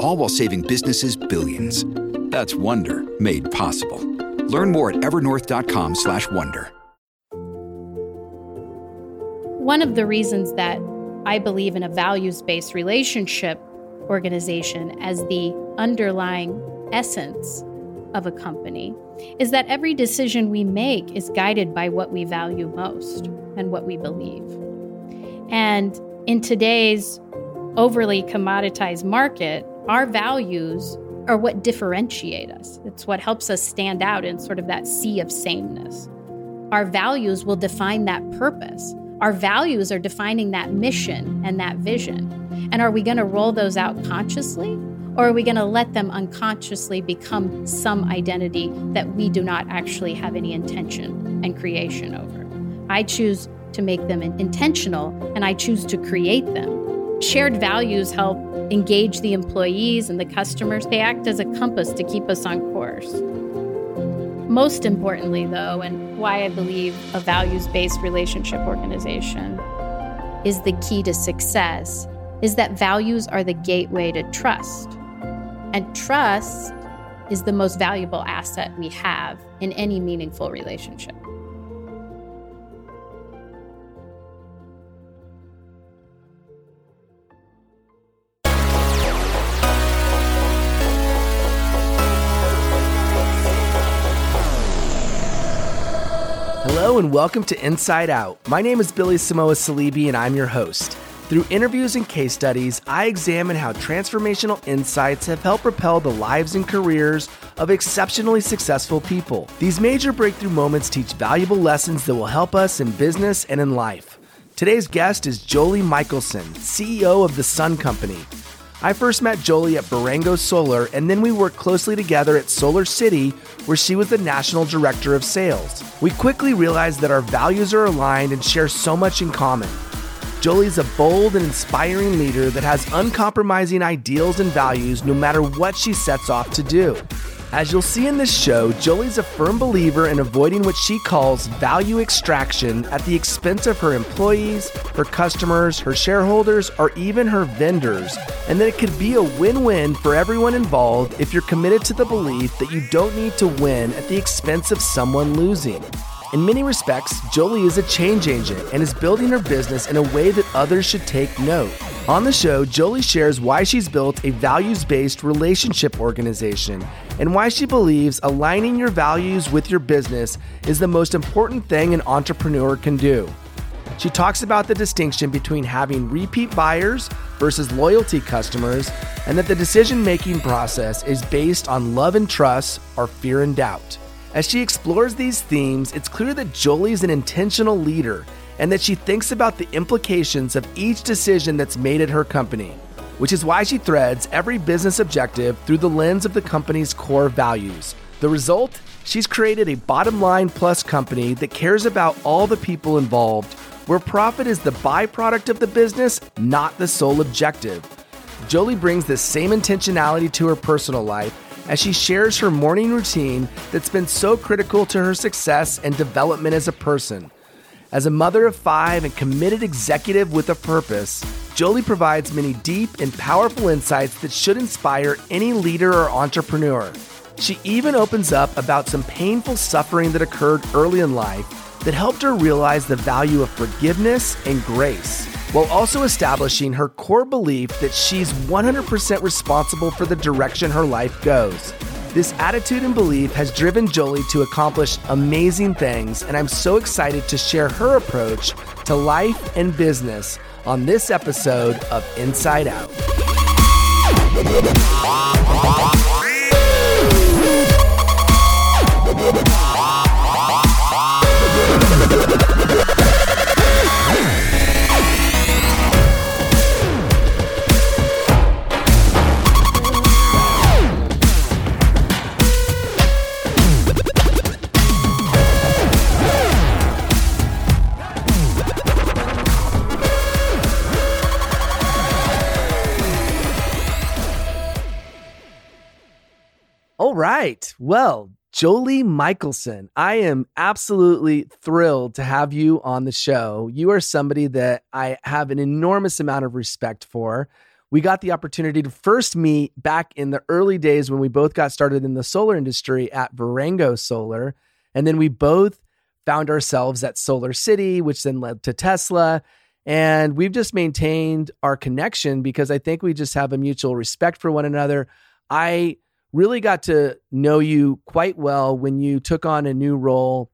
All while saving businesses billions. That's Wonder made possible. Learn more at evernorth.com/wonder. One of the reasons that I believe in a values-based relationship organization as the underlying essence of a company is that every decision we make is guided by what we value most and what we believe. And in today's overly commoditized market, our values are what differentiate us. It's what helps us stand out in sort of that sea of sameness. Our values will define that purpose. Our values are defining that mission and that vision. And are we going to roll those out consciously? Or are we going to let them unconsciously become some identity that we do not actually have any intention and creation over? I choose to make them intentional and I choose to create them. Shared values help engage the employees and the customers. They act as a compass to keep us on course. Most importantly, though, and why I believe a values based relationship organization is the key to success, is that values are the gateway to trust. And trust is the most valuable asset we have in any meaningful relationship. Hello and welcome to Inside Out. My name is Billy Samoa Salibi and I'm your host. Through interviews and case studies, I examine how transformational insights have helped propel the lives and careers of exceptionally successful people. These major breakthrough moments teach valuable lessons that will help us in business and in life. Today's guest is Jolie Michelson, CEO of The Sun Company. I first met Jolie at Verengo Solar, and then we worked closely together at Solar City, where she was the national director of sales. We quickly realized that our values are aligned and share so much in common. Jolie's a bold and inspiring leader that has uncompromising ideals and values no matter what she sets off to do. As you'll see in this show, Jolie's a firm believer in avoiding what she calls value extraction at the expense of her employees, her customers, her shareholders, or even her vendors, and that it could be a win win for everyone involved if you're committed to the belief that you don't need to win at the expense of someone losing. In many respects, Jolie is a change agent and is building her business in a way that others should take note. On the show, Jolie shares why she's built a values based relationship organization and why she believes aligning your values with your business is the most important thing an entrepreneur can do. She talks about the distinction between having repeat buyers versus loyalty customers, and that the decision making process is based on love and trust or fear and doubt. As she explores these themes, it's clear that Jolie's an intentional leader and that she thinks about the implications of each decision that's made at her company, which is why she threads every business objective through the lens of the company's core values. The result? She's created a bottom line plus company that cares about all the people involved, where profit is the byproduct of the business, not the sole objective. Jolie brings the same intentionality to her personal life as she shares her morning routine that's been so critical to her success and development as a person. As a mother of five and committed executive with a purpose, Jolie provides many deep and powerful insights that should inspire any leader or entrepreneur. She even opens up about some painful suffering that occurred early in life that helped her realize the value of forgiveness and grace, while also establishing her core belief that she's 100% responsible for the direction her life goes. This attitude and belief has driven Jolie to accomplish amazing things, and I'm so excited to share her approach to life and business on this episode of Inside Out. Right. Well, Jolie Michelson, I am absolutely thrilled to have you on the show. You are somebody that I have an enormous amount of respect for. We got the opportunity to first meet back in the early days when we both got started in the solar industry at Verengo Solar. And then we both found ourselves at Solar City, which then led to Tesla. And we've just maintained our connection because I think we just have a mutual respect for one another. I really got to know you quite well when you took on a new role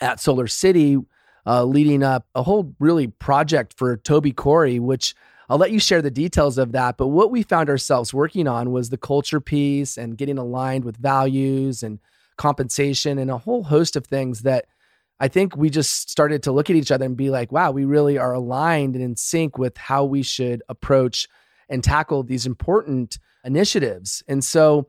at Solar City, uh, leading up a whole really project for Toby Corey, which I'll let you share the details of that. But what we found ourselves working on was the culture piece and getting aligned with values and compensation and a whole host of things that I think we just started to look at each other and be like, wow, we really are aligned and in sync with how we should approach and tackle these important initiatives. And so,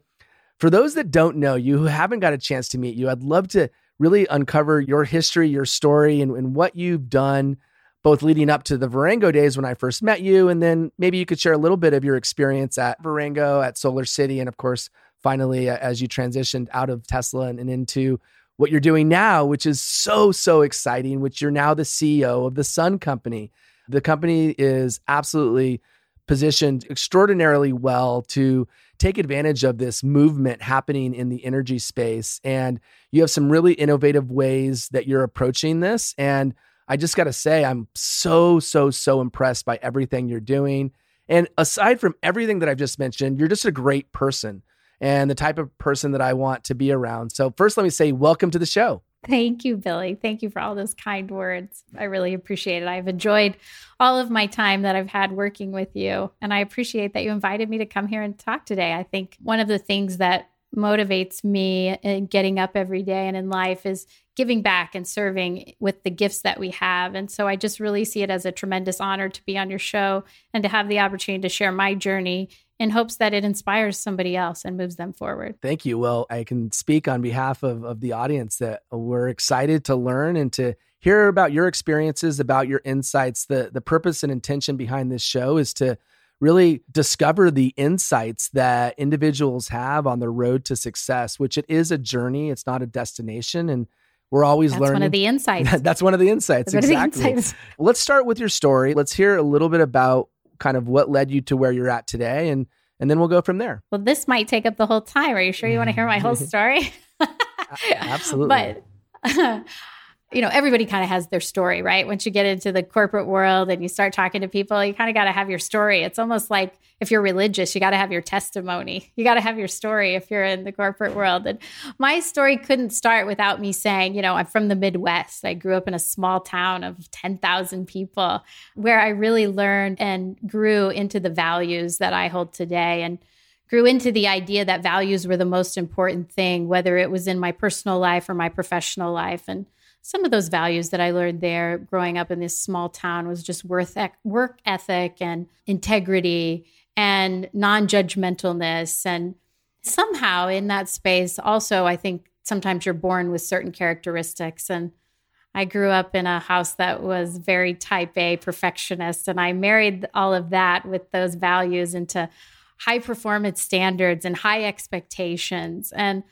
for those that don't know you, who haven't got a chance to meet you, I'd love to really uncover your history, your story, and, and what you've done, both leading up to the Verengo days when I first met you, and then maybe you could share a little bit of your experience at Verengo, at Solar City, and of course, finally, uh, as you transitioned out of Tesla and, and into what you're doing now, which is so, so exciting, which you're now the CEO of the Sun Company. The company is absolutely positioned extraordinarily well to take advantage of this movement happening in the energy space. And you have some really innovative ways that you're approaching this. And I just got to say, I'm so, so, so impressed by everything you're doing. And aside from everything that I've just mentioned, you're just a great person and the type of person that I want to be around. So, first, let me say, welcome to the show. Thank you, Billy. Thank you for all those kind words. I really appreciate it. I've enjoyed all of my time that I've had working with you. And I appreciate that you invited me to come here and talk today. I think one of the things that motivates me in getting up every day and in life is giving back and serving with the gifts that we have. And so I just really see it as a tremendous honor to be on your show and to have the opportunity to share my journey in hopes that it inspires somebody else and moves them forward. Thank you. Well, I can speak on behalf of, of the audience that we're excited to learn and to hear about your experiences, about your insights. The, the purpose and intention behind this show is to really discover the insights that individuals have on the road to success, which it is a journey, it's not a destination. And we're always That's learning. one of the insights. That's one of the insights. That's exactly. the insights. Let's start with your story. Let's hear a little bit about kind of what led you to where you're at today and and then we'll go from there. Well, this might take up the whole time. Are you sure you want to hear my whole story? Absolutely. But you know, everybody kind of has their story, right? Once you get into the corporate world and you start talking to people, you kind of got to have your story. It's almost like if you're religious, you got to have your testimony. You got to have your story if you're in the corporate world. And my story couldn't start without me saying, you know, I'm from the Midwest. I grew up in a small town of 10,000 people where I really learned and grew into the values that I hold today. And grew into the idea that values were the most important thing, whether it was in my personal life or my professional life. And some of those values that I learned there growing up in this small town was just worth work ethic and integrity and non-judgmentalness. And somehow in that space also I think sometimes you're born with certain characteristics. And I grew up in a house that was very type A perfectionist and I married all of that with those values into high performance standards and high expectations. And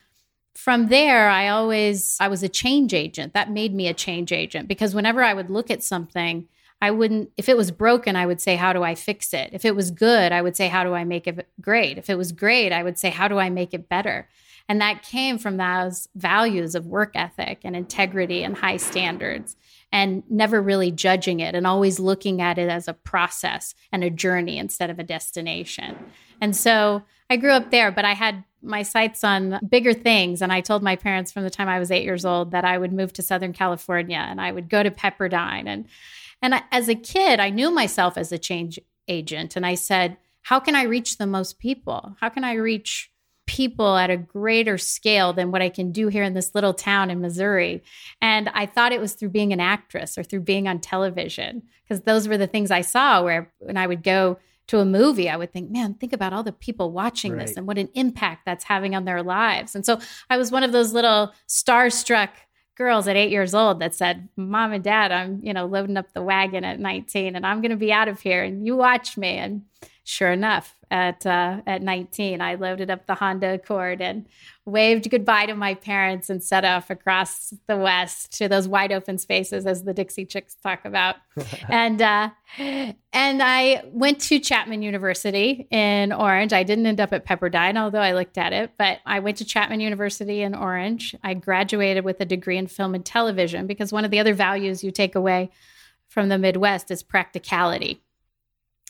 from there i always i was a change agent. That made me a change agent because whenever i would look at something i wouldn't if it was broken i would say how do i fix it? If it was good i would say how do i make it great. If it was great i would say how do i make it better? And that came from those values of work ethic and integrity and high standards and never really judging it and always looking at it as a process and a journey instead of a destination. And so I grew up there, but I had my sights on bigger things. And I told my parents from the time I was eight years old that I would move to Southern California and I would go to Pepperdine. And, and I, as a kid, I knew myself as a change agent. And I said, how can I reach the most people? How can I reach people at a greater scale than what I can do here in this little town in Missouri? And I thought it was through being an actress or through being on television, because those were the things I saw where when I would go to a movie, I would think, man, think about all the people watching right. this and what an impact that's having on their lives. And so I was one of those little starstruck girls at eight years old that said, Mom and Dad, I'm, you know, loading up the wagon at 19 and I'm going to be out of here and you watch me. And sure enough, at uh, at 19, I loaded up the Honda Accord and waved goodbye to my parents and set off across the West to those wide open spaces, as the Dixie Chicks talk about. and uh, and I went to Chapman University in Orange. I didn't end up at Pepperdine, although I looked at it. But I went to Chapman University in Orange. I graduated with a degree in film and television because one of the other values you take away from the Midwest is practicality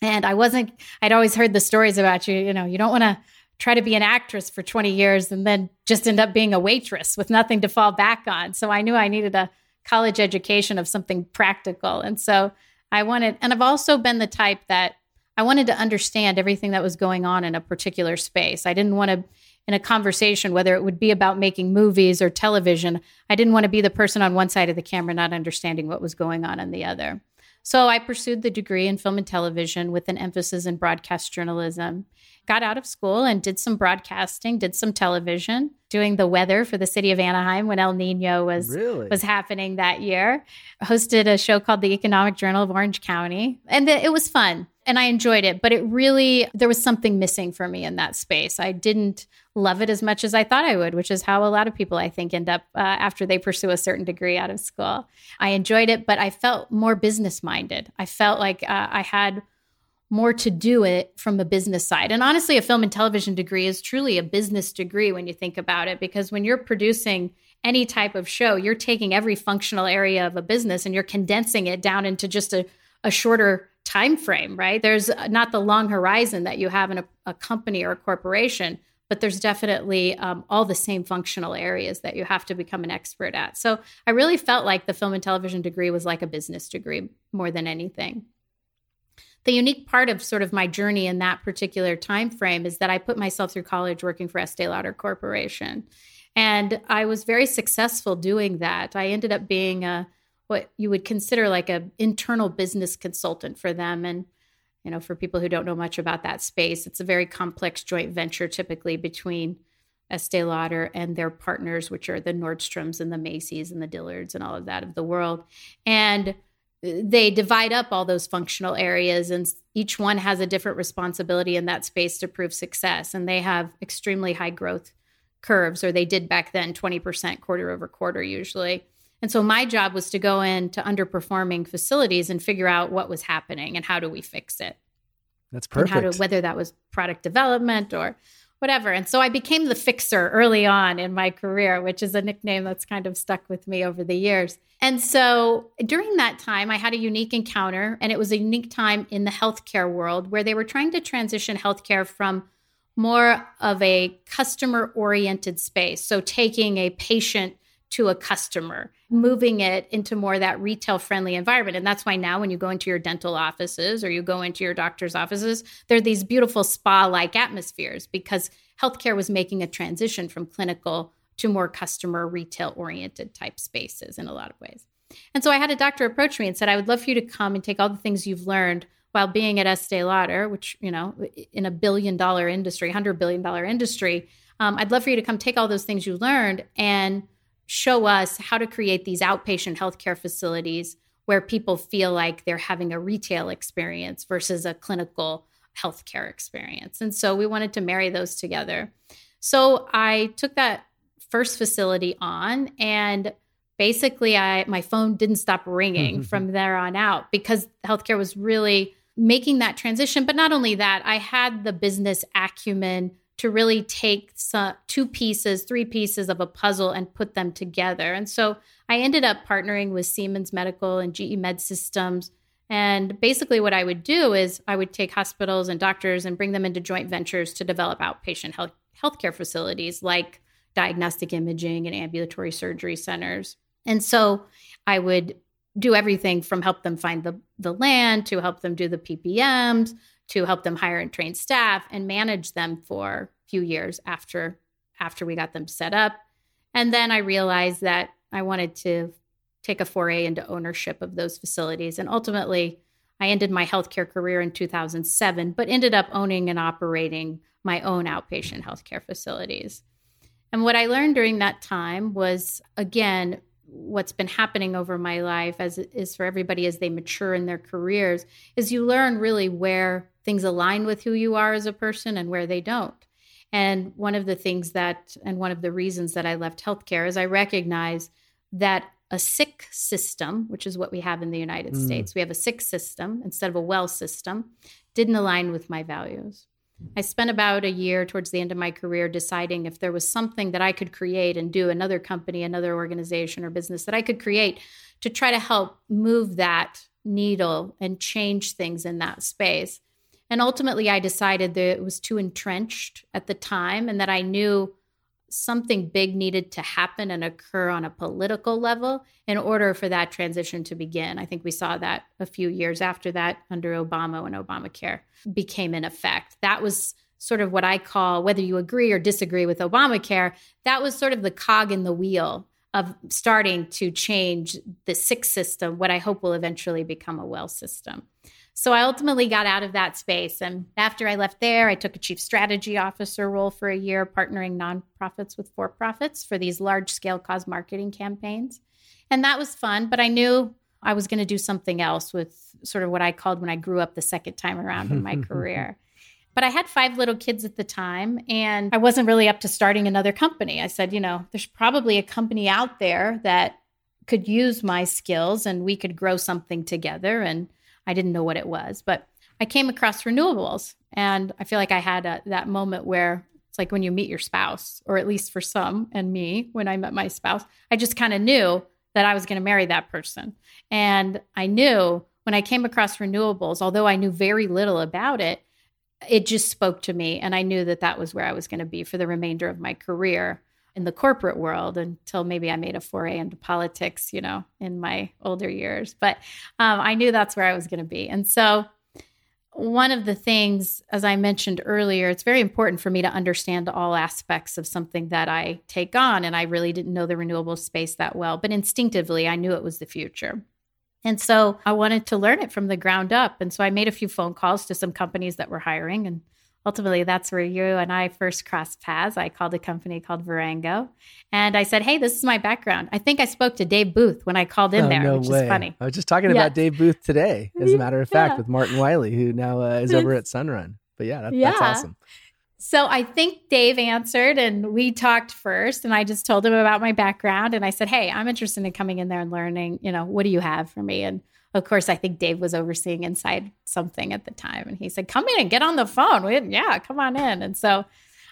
and I wasn't, I'd always heard the stories about you, you know, you don't want to try to be an actress for 20 years and then just end up being a waitress with nothing to fall back on. So I knew I needed a college education of something practical. And so I wanted, and I've also been the type that I wanted to understand everything that was going on in a particular space. I didn't want to, in a conversation, whether it would be about making movies or television, I didn't want to be the person on one side of the camera not understanding what was going on on the other. So I pursued the degree in film and television with an emphasis in broadcast journalism. Got out of school and did some broadcasting, did some television, doing the weather for the city of Anaheim when El Nino was really? was happening that year. Hosted a show called the Economic Journal of Orange County, and it was fun and I enjoyed it, but it really there was something missing for me in that space. I didn't love it as much as I thought I would, which is how a lot of people I think end up uh, after they pursue a certain degree out of school. I enjoyed it, but I felt more business minded. I felt like uh, I had more to do it from a business side. And honestly, a film and television degree is truly a business degree when you think about it, because when you're producing any type of show, you're taking every functional area of a business and you're condensing it down into just a, a shorter time frame, right? There's not the long horizon that you have in a, a company or a corporation, but there's definitely um, all the same functional areas that you have to become an expert at. So I really felt like the film and television degree was like a business degree more than anything. The unique part of sort of my journey in that particular time frame is that I put myself through college working for Estee Lauder Corporation. And I was very successful doing that. I ended up being a what you would consider like a internal business consultant for them. And you know for people who don't know much about that space it's a very complex joint venture typically between Estee Lauder and their partners which are the Nordstroms and the Macy's and the Dillards and all of that of the world. And uh, they divide up all those functional areas and each one has a different responsibility in that space to prove success. And they have extremely high growth curves or they did back then 20% quarter over quarter usually and so my job was to go into underperforming facilities and figure out what was happening and how do we fix it. That's perfect. And how to, whether that was product development or whatever. And so I became the fixer early on in my career, which is a nickname that's kind of stuck with me over the years. And so during that time, I had a unique encounter, and it was a unique time in the healthcare world where they were trying to transition healthcare from more of a customer oriented space. So taking a patient to a customer, moving it into more that retail friendly environment. And that's why now, when you go into your dental offices or you go into your doctor's offices, there are these beautiful spa like atmospheres because healthcare was making a transition from clinical to more customer retail oriented type spaces in a lot of ways. And so I had a doctor approach me and said, I would love for you to come and take all the things you've learned while being at Estee Lauder, which, you know, in a billion dollar industry, $100 billion industry, um, I'd love for you to come take all those things you learned and show us how to create these outpatient healthcare facilities where people feel like they're having a retail experience versus a clinical healthcare experience. And so we wanted to marry those together. So I took that first facility on and basically I my phone didn't stop ringing from there on out because healthcare was really making that transition but not only that I had the business acumen to really take some, two pieces, three pieces of a puzzle and put them together. And so I ended up partnering with Siemens Medical and GE Med Systems. And basically, what I would do is I would take hospitals and doctors and bring them into joint ventures to develop outpatient health healthcare facilities like diagnostic imaging and ambulatory surgery centers. And so I would do everything from help them find the, the land to help them do the PPMs to help them hire and train staff and manage them for a few years after after we got them set up. And then I realized that I wanted to take a foray into ownership of those facilities. And ultimately, I ended my healthcare career in 2007, but ended up owning and operating my own outpatient healthcare facilities. And what I learned during that time was, again, what's been happening over my life as is for everybody as they mature in their careers is you learn really where things align with who you are as a person and where they don't and one of the things that and one of the reasons that i left healthcare is i recognize that a sick system which is what we have in the united mm. states we have a sick system instead of a well system didn't align with my values I spent about a year towards the end of my career deciding if there was something that I could create and do another company, another organization or business that I could create to try to help move that needle and change things in that space. And ultimately, I decided that it was too entrenched at the time and that I knew something big needed to happen and occur on a political level in order for that transition to begin. I think we saw that a few years after that under Obama when Obamacare became in effect. That was sort of what I call, whether you agree or disagree with Obamacare, that was sort of the cog in the wheel of starting to change the sick system, what I hope will eventually become a well system. So I ultimately got out of that space. And after I left there, I took a chief strategy officer role for a year, partnering nonprofits with for profits for these large scale cause marketing campaigns. And that was fun, but I knew I was going to do something else with sort of what I called when I grew up the second time around in my career. But I had five little kids at the time, and I wasn't really up to starting another company. I said, you know, there's probably a company out there that could use my skills and we could grow something together. And I didn't know what it was, but I came across renewables. And I feel like I had a, that moment where it's like when you meet your spouse, or at least for some and me, when I met my spouse, I just kind of knew that I was going to marry that person. And I knew when I came across renewables, although I knew very little about it, it just spoke to me. And I knew that that was where I was going to be for the remainder of my career in the corporate world until maybe I made a foray into politics, you know, in my older years. But um, I knew that's where I was going to be. And so, one of the things, as I mentioned earlier, it's very important for me to understand all aspects of something that I take on. And I really didn't know the renewable space that well, but instinctively, I knew it was the future. And so I wanted to learn it from the ground up. And so I made a few phone calls to some companies that were hiring and ultimately that's where you and I first crossed paths. I called a company called Verengo and I said, Hey, this is my background. I think I spoke to Dave Booth when I called in oh, there, no which way. is funny. I was just talking about Dave Booth today, as a matter of fact, yeah. with Martin Wiley, who now uh, is over at Sunrun. But yeah, that, yeah. that's awesome. So I think Dave answered and we talked first and I just told him about my background and I said, "Hey, I'm interested in coming in there and learning, you know, what do you have for me?" And of course, I think Dave was overseeing inside something at the time. And he said, Come in and get on the phone. We, yeah, come on in. And so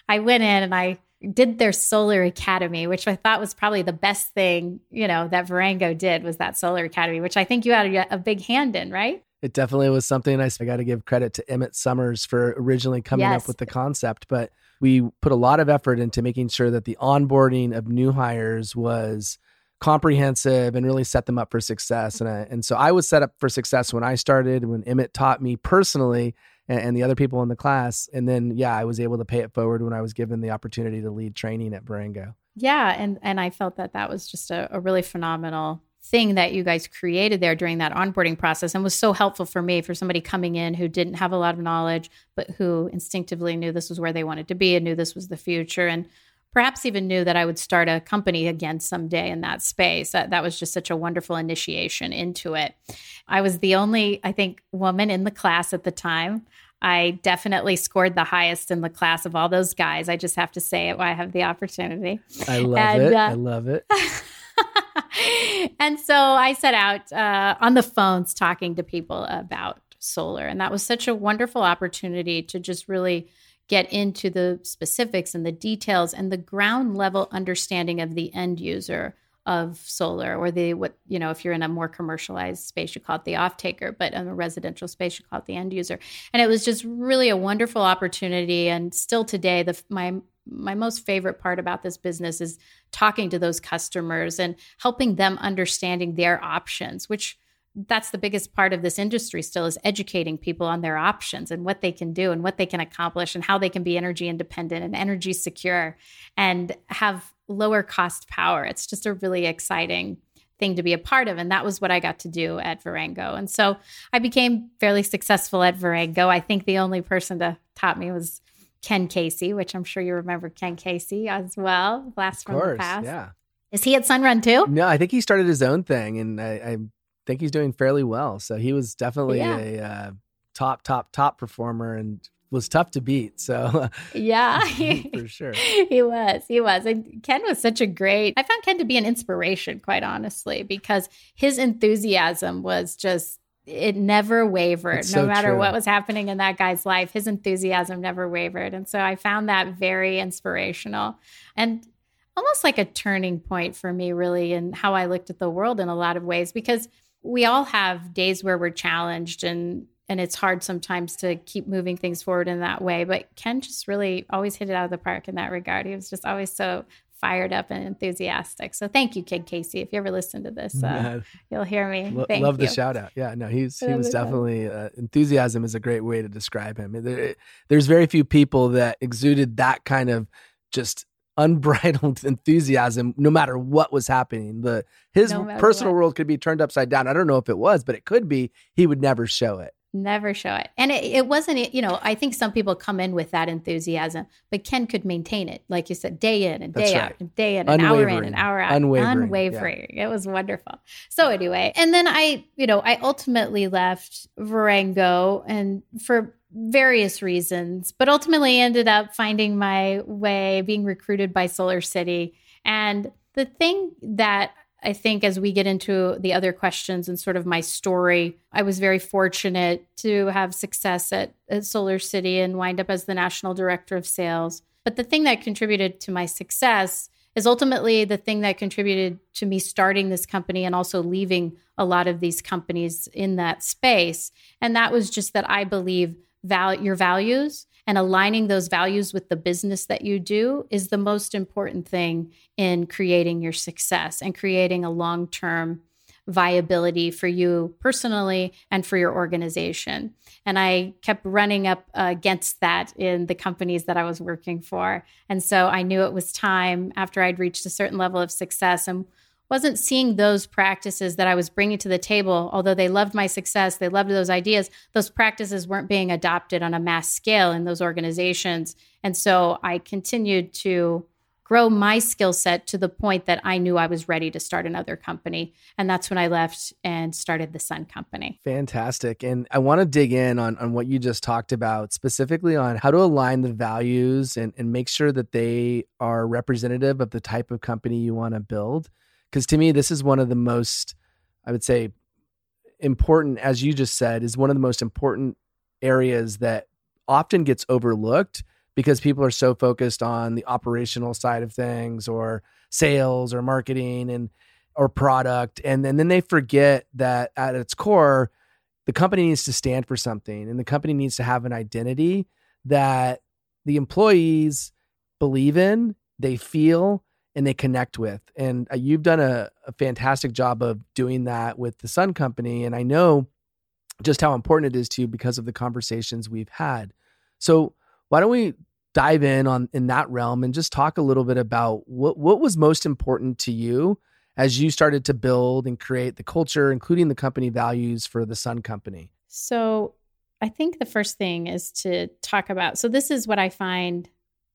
I went in and I did their solar academy, which I thought was probably the best thing, you know, that Verengo did was that solar academy, which I think you had a, a big hand in, right? It definitely was something I, I got to give credit to Emmett Summers for originally coming yes. up with the concept. But we put a lot of effort into making sure that the onboarding of new hires was comprehensive and really set them up for success. And, I, and so I was set up for success when I started, when Emmett taught me personally and, and, the other people in the class. And then, yeah, I was able to pay it forward when I was given the opportunity to lead training at Verengo. Yeah. And, and I felt that that was just a, a really phenomenal thing that you guys created there during that onboarding process and was so helpful for me for somebody coming in who didn't have a lot of knowledge but who instinctively knew this was where they wanted to be and knew this was the future and perhaps even knew that I would start a company again someday in that space. That, that was just such a wonderful initiation into it. I was the only, I think, woman in the class at the time. I definitely scored the highest in the class of all those guys. I just have to say it while I have the opportunity. I love and, it. Uh, I love it. and so I set out uh, on the phones talking to people about solar. And that was such a wonderful opportunity to just really get into the specifics and the details and the ground level understanding of the end user of solar or the what you know if you're in a more commercialized space you call it the off taker but in a residential space you call it the end user. And it was just really a wonderful opportunity. And still today the my my most favorite part about this business is talking to those customers and helping them understanding their options, which that's the biggest part of this industry still is educating people on their options and what they can do and what they can accomplish and how they can be energy independent and energy secure and have lower cost power. It's just a really exciting thing to be a part of. And that was what I got to do at Verengo. And so I became fairly successful at Verengo. I think the only person to taught me was Ken Casey, which I'm sure you remember Ken Casey as well, blast from the past. Yeah. Is he at Sunrun too? No, I think he started his own thing, and I, I think he's doing fairly well. So he was definitely yeah. a uh, top, top, top performer, and was tough to beat. So yeah, for sure, he was. He was. And Ken was such a great. I found Ken to be an inspiration, quite honestly, because his enthusiasm was just it never wavered no matter true. what was happening in that guy's life his enthusiasm never wavered and so i found that very inspirational and almost like a turning point for me really in how i looked at the world in a lot of ways because we all have days where we're challenged and and it's hard sometimes to keep moving things forward in that way but ken just really always hit it out of the park in that regard he was just always so fired up and enthusiastic. So thank you, Ken Casey. If you ever listen to this, uh, you'll hear me. Thank love you. the shout out. Yeah, no, he's he was definitely uh, enthusiasm is a great way to describe him. There, there's very few people that exuded that kind of just unbridled enthusiasm no matter what was happening. The his no personal what. world could be turned upside down. I don't know if it was, but it could be. He would never show it. Never show it. And it, it wasn't, you know, I think some people come in with that enthusiasm, but Ken could maintain it. Like you said, day in and day out, and day in, an hour in, an hour out. Unwavering. Unwavering. Yeah. It was wonderful. So anyway, and then I, you know, I ultimately left Verengo and for various reasons, but ultimately ended up finding my way being recruited by Solar City. And the thing that I think as we get into the other questions and sort of my story, I was very fortunate to have success at, at, Solar City and wind up as the national director of sales. But the thing that contributed to my success is ultimately the thing that contributed to me starting this company and also leaving a lot of these companies in that space. And that was just that I believe val- your values and aligning those values with the business that you do is the most important thing in creating your success and creating a long term viability for you personally and for your organization. And I kept running up against that in the companies that I was working for. And so I knew it was time after I'd reached a certain level of success and wasn't seeing those practices that I was bringing to the table. Although they loved my success, they loved those ideas, those practices weren't being adopted on a mass scale in those organizations. And so I continued to grow my skill set to the point that I knew I was ready to start another company. And that's when I left and started the Sun Company. Fantastic. And I want to dig in on, on what you just talked about, specifically on how to align the values and, and make sure that they are representative of the type of company you want to build. Because to me, this is one of the most, I would say, important, as you just said, is one of the most important areas that often gets overlooked because people are so focused on the operational side of things or sales or marketing and or product and, and then they forget that at its core the company needs to stand for something and the company needs to have an identity that the employees believe in they feel and they connect with. And uh, you've done a, a fantastic job of doing that with the Sun Company. And I know just how important it is to you because of the conversations we've had. So why don't we dive in on in that realm and just talk a little bit about what what was most important to you as you started to build and create the culture, including the company values for the Sun Company? So I think the first thing is to talk about. So this is what I find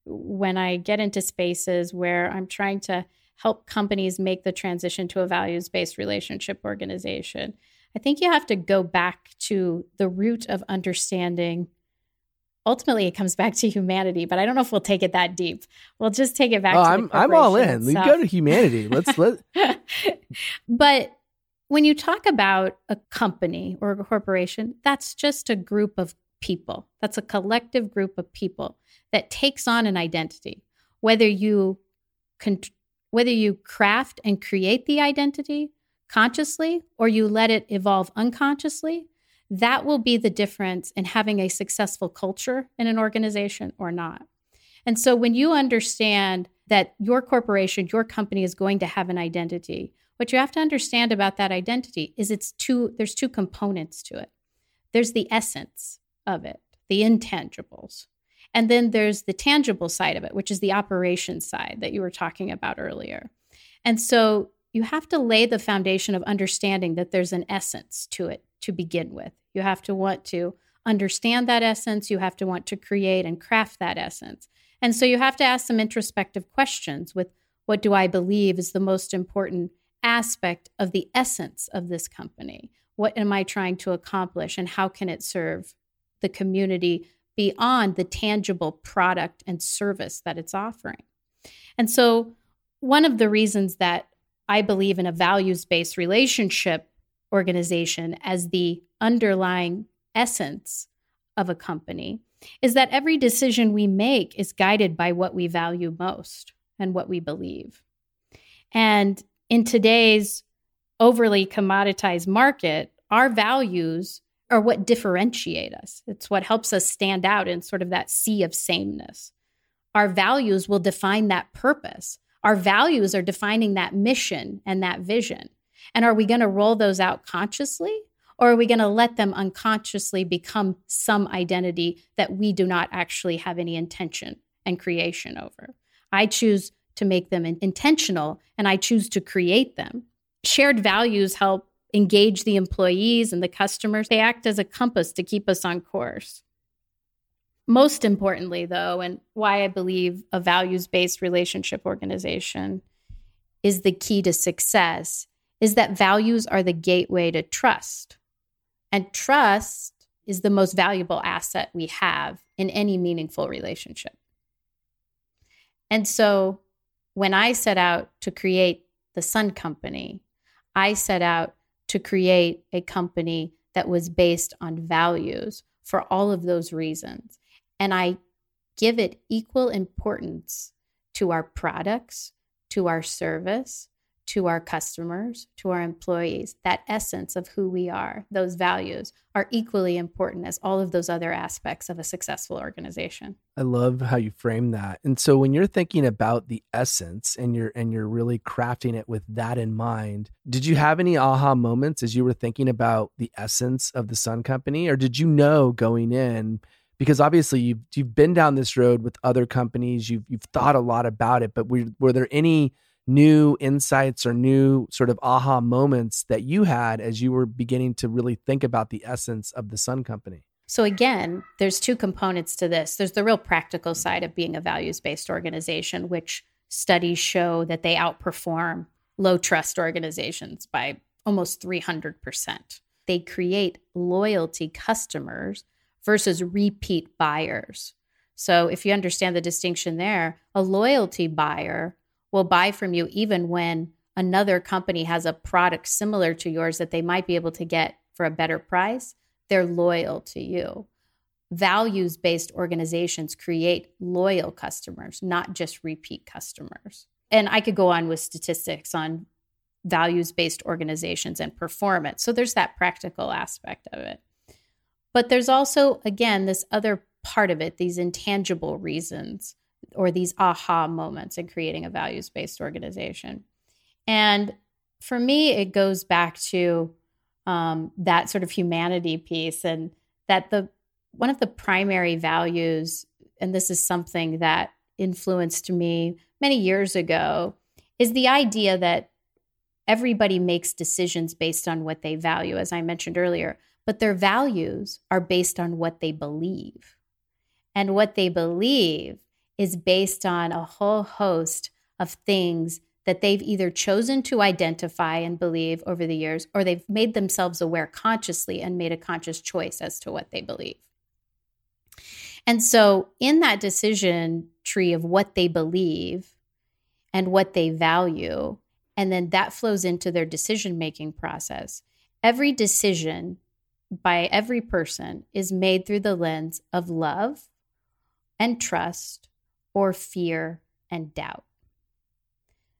when I get into spaces where I'm trying to help companies make the transition to a values based relationship organization, I think you have to go back to the root of understanding. Ultimately, it comes back to humanity, but I don't know if we'll take it that deep. We'll just take it back. Oh, I'm I'm all in. We go to humanity. Let's let. but when you talk about a company or a corporation, that's just a group of people. That's a collective group of people that takes on an identity. Whether you con- whether you craft and create the identity consciously or you let it evolve unconsciously, that will be the difference in having a successful culture in an organization or not. And so when you understand that your corporation, your company is going to have an identity, what you have to understand about that identity is it's two there's two components to it. There's the essence of it, the intangibles. And then there's the tangible side of it, which is the operation side that you were talking about earlier. And so you have to lay the foundation of understanding that there's an essence to it to begin with. You have to want to understand that essence. You have to want to create and craft that essence. And so you have to ask some introspective questions with what do I believe is the most important aspect of the essence of this company? What am I trying to accomplish and how can it serve the community beyond the tangible product and service that it's offering? And so, one of the reasons that I believe in a values based relationship organization as the underlying essence of a company is that every decision we make is guided by what we value most and what we believe. And in today's overly commoditized market, our values are what differentiate us. It's what helps us stand out in sort of that sea of sameness. Our values will define that purpose. Our values are defining that mission and that vision. And are we going to roll those out consciously or are we going to let them unconsciously become some identity that we do not actually have any intention and creation over? I choose to make them intentional and I choose to create them. Shared values help engage the employees and the customers. They act as a compass to keep us on course. Most importantly, though, and why I believe a values based relationship organization is the key to success, is that values are the gateway to trust. And trust is the most valuable asset we have in any meaningful relationship. And so when I set out to create the Sun Company, I set out to create a company that was based on values for all of those reasons. And I give it equal importance to our products, to our service, to our customers, to our employees, that essence of who we are, those values are equally important as all of those other aspects of a successful organization. I love how you frame that. And so when you're thinking about the essence and you're and you're really crafting it with that in mind, did you have any aha moments as you were thinking about the essence of the Sun Company or did you know going in because obviously you've you've been down this road with other companies, you've you've thought a lot about it, but were, were there any new insights or new sort of aha moments that you had as you were beginning to really think about the essence of the Sun Company? So, again, there's two components to this. There's the real practical side of being a values based organization, which studies show that they outperform low trust organizations by almost 300%. They create loyalty customers versus repeat buyers. So, if you understand the distinction there, a loyalty buyer will buy from you even when another company has a product similar to yours that they might be able to get for a better price. They're loyal to you. Values based organizations create loyal customers, not just repeat customers. And I could go on with statistics on values based organizations and performance. So there's that practical aspect of it. But there's also, again, this other part of it, these intangible reasons or these aha moments in creating a values based organization. And for me, it goes back to um, that sort of humanity piece and that the one of the primary values, and this is something that influenced me many years ago, is the idea that everybody makes decisions based on what they value, as I mentioned earlier, but their values are based on what they believe. And what they believe is based on a whole host of things that they've either chosen to identify and believe over the years, or they've made themselves aware consciously and made a conscious choice as to what they believe. And so, in that decision tree of what they believe and what they value, and then that flows into their decision making process, every decision by every person is made through the lens of love and trust or fear and doubt.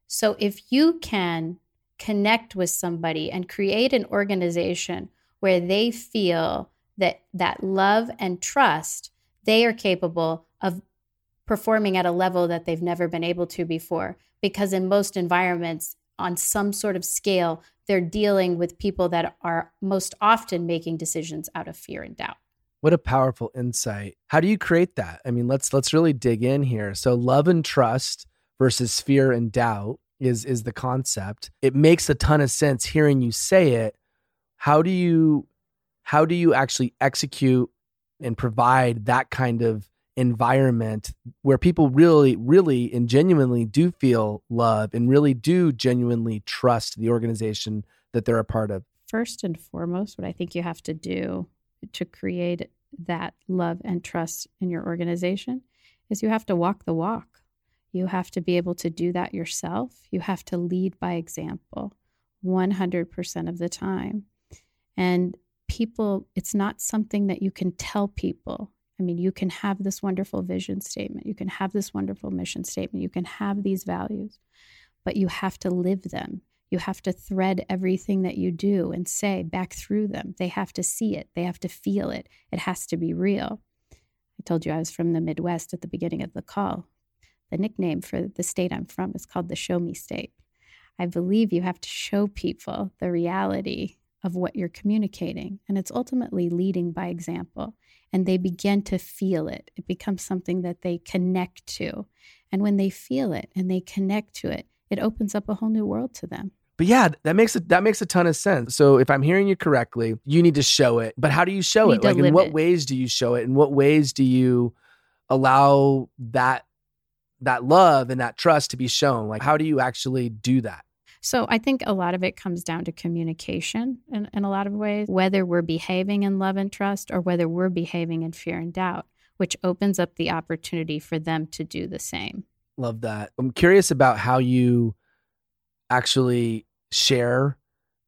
So if you can connect with somebody and create an organization where they feel that that love and trust they are capable of performing at a level that they've never been able to before. Because in most environments, on some sort of scale, they're dealing with people that are most often making decisions out of fear and doubt. What a powerful insight. How do you create that? I mean, let's let's really dig in here. So love and trust versus fear and doubt is is the concept. It makes a ton of sense hearing you say it. How do you how do you actually execute and provide that kind of environment where people really, really and genuinely do feel love and really do genuinely trust the organization that they're a part of? First and foremost, what I think you have to do to create that love and trust in your organization is you have to walk the walk. You have to be able to do that yourself. You have to lead by example 100% of the time. And people, it's not something that you can tell people. I mean, you can have this wonderful vision statement, you can have this wonderful mission statement, you can have these values, but you have to live them. You have to thread everything that you do and say back through them. They have to see it, they have to feel it. It has to be real. I told you I was from the Midwest at the beginning of the call. The nickname for the state I'm from is called the Show Me State. I believe you have to show people the reality of what you're communicating. And it's ultimately leading by example. And they begin to feel it. It becomes something that they connect to. And when they feel it and they connect to it, it opens up a whole new world to them. But yeah, that makes it that makes a ton of sense. So if I'm hearing you correctly, you need to show it. But how do you show You it? Like in what it. ways do you show it? In what ways do you allow that that love and that trust to be shown? Like how do you actually do that? So I think a lot of it comes down to communication in, in a lot of ways, whether we're behaving in love and trust or whether we're behaving in fear and doubt, which opens up the opportunity for them to do the same. Love that. I'm curious about how you actually share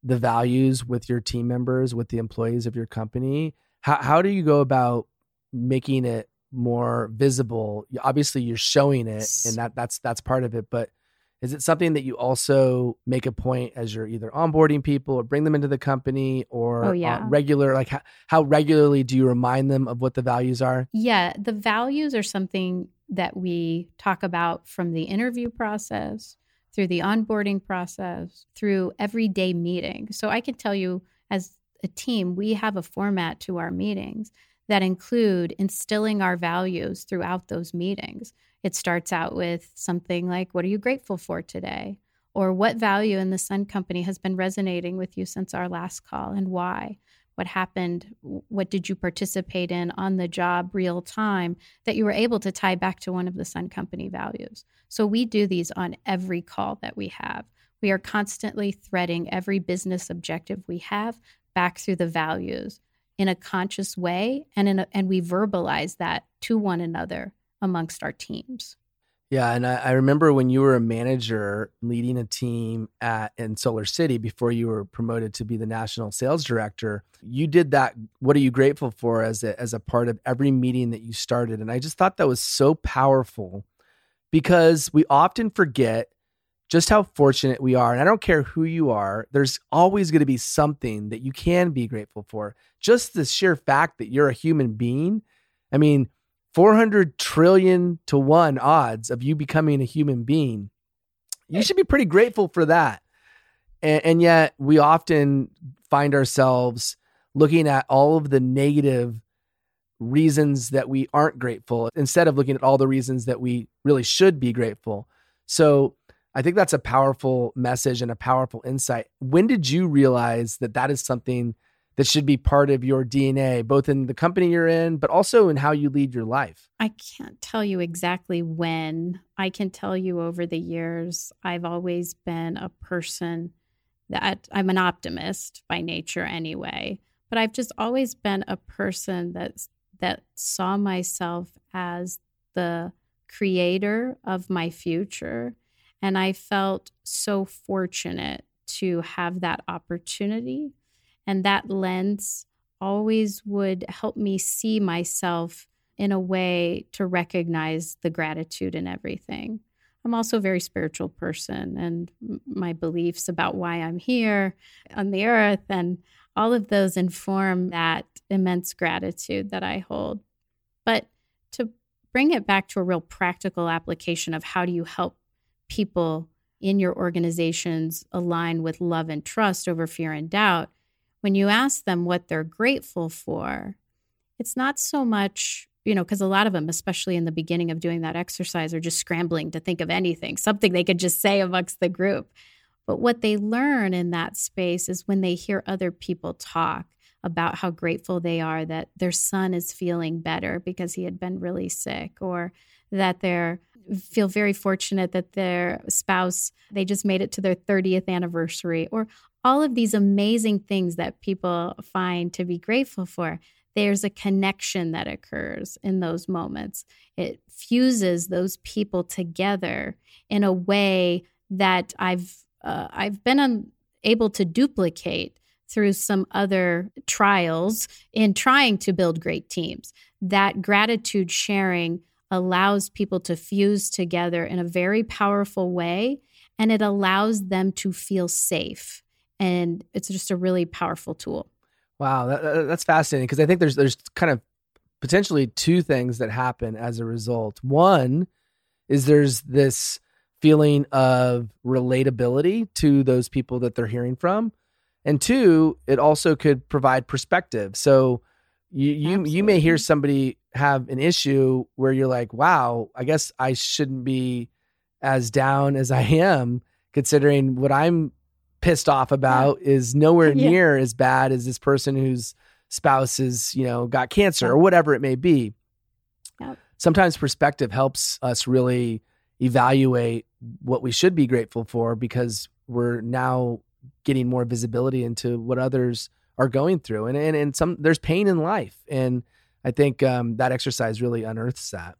the values with your team members, with the employees of your company. How how do you go about making it more visible? Obviously, you're showing it, and that that's that's part of it. But is it something that you also make a point as you're either onboarding people or bring them into the company or Oh, uh, yeah. regular? Like how, how regularly do you remind them of what the values are? Yeah, the values are something that we talk about from the interview process, through the onboarding process, through everyday meetings. So I can tell you, as a team, we have a format to our meetings that include instilling our values throughout those meetings. It starts out with something like, What are you grateful for today? Or what value in the Sun Company has been resonating with you since our last call and why? What happened? What did you participate in on the job real time that you were able to tie back to one of the Sun Company values? So we do these on every call that we have. We are constantly threading every business objective we have back through the values in a conscious way and in a, and we verbalize that to one another amongst our teams. Yeah, and I, I remember when you were a manager leading a team at in SolarCity before you were promoted to be the national sales director. You did that. What are you grateful for as a, as a part of every meeting that you started? And I just thought that was so powerful because we often forget just how fortunate we are. And I don't care who you are, there's always going to be something that you can be grateful for. Just the sheer fact that you're a human being. I mean, 400 trillion to one odds of you becoming a human being. You should be pretty grateful for that. And, and yet, we often find ourselves looking at all of the negative reasons that we aren't grateful instead of looking at all the reasons that we really should be grateful. So, I think that's a powerful message and a powerful insight. When did you realize that that is something that should be part of your DNA, both in the company you're in, but also in how you lead your life? I can't tell you exactly when. I can tell you over the years, I've always been a person that I'm an optimist by nature anyway, but I've just always been a person that's that saw myself as the creator of my future and I felt so fortunate to have that opportunity. And that lens always would help me see myself in a way to recognize the gratitude in everything. I'm also a very spiritual person, and my beliefs about why I'm here on the earth and all of those inform that immense gratitude that I hold. But to bring it back to a real practical application of how do you help people in your organizations align with love and trust over fear and doubt, when you ask them what they're grateful for, it's not so much, you know, because a lot of them, especially in the beginning of doing that exercise, are just scrambling to think of anything, something they could just say amongst the group. But what they learn in that space is when they hear other people talk about how grateful they are that their son is feeling better because he had been really sick or that they're feel very fortunate that their spouse they just made it to their 30th anniversary or all of these amazing things that people find to be grateful for there's a connection that occurs in those moments. It fuses those people together in a way that i've uh, i've been un- able to duplicate through some other trials in trying to build great teams. That gratitude sharing allows people to fuse together in a very powerful way and it allows them to feel safe and it's just a really powerful tool. Wow that, that's fascinating because i think there's there's kind of potentially two things that happen as a result. One is there's this feeling of relatability to those people that they're hearing from and two it also could provide perspective. So you you, you may hear somebody have an issue where you're like, wow, I guess I shouldn't be as down as I am, considering what I'm pissed off about yeah. is nowhere yeah. near as bad as this person whose spouse is, you know, got cancer or whatever it may be. Sometimes perspective helps us really evaluate what we should be grateful for because we're now getting more visibility into what others are going through. And and, and some there's pain in life. And I think um, that exercise really unearths that.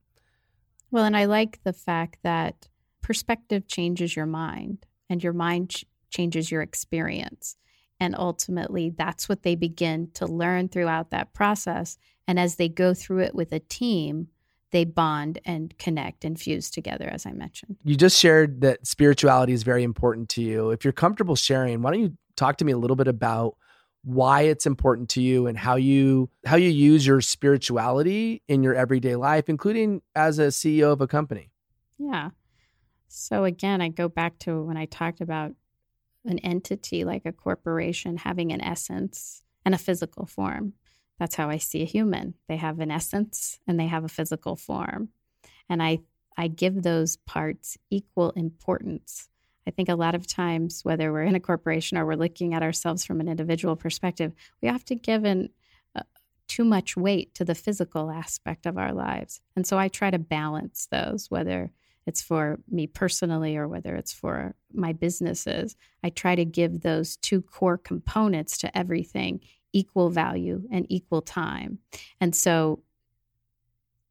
Well, and I like the fact that perspective changes your mind and your mind changes your experience. And ultimately, that's what they begin to learn throughout that process. And as they go through it with a team, they bond and connect and fuse together, as I mentioned. You just shared that spirituality is very important to you. If you're comfortable sharing, why don't you talk to me a little bit about why it's important to you and how you how you use your spirituality in your everyday life including as a CEO of a company. Yeah. So again, I go back to when I talked about an entity like a corporation having an essence and a physical form. That's how I see a human. They have an essence and they have a physical form. And I I give those parts equal importance I think a lot of times, whether we're in a corporation or we're looking at ourselves from an individual perspective, we often give uh, too much weight to the physical aspect of our lives. And so I try to balance those, whether it's for me personally or whether it's for my businesses. I try to give those two core components to everything equal value and equal time. And so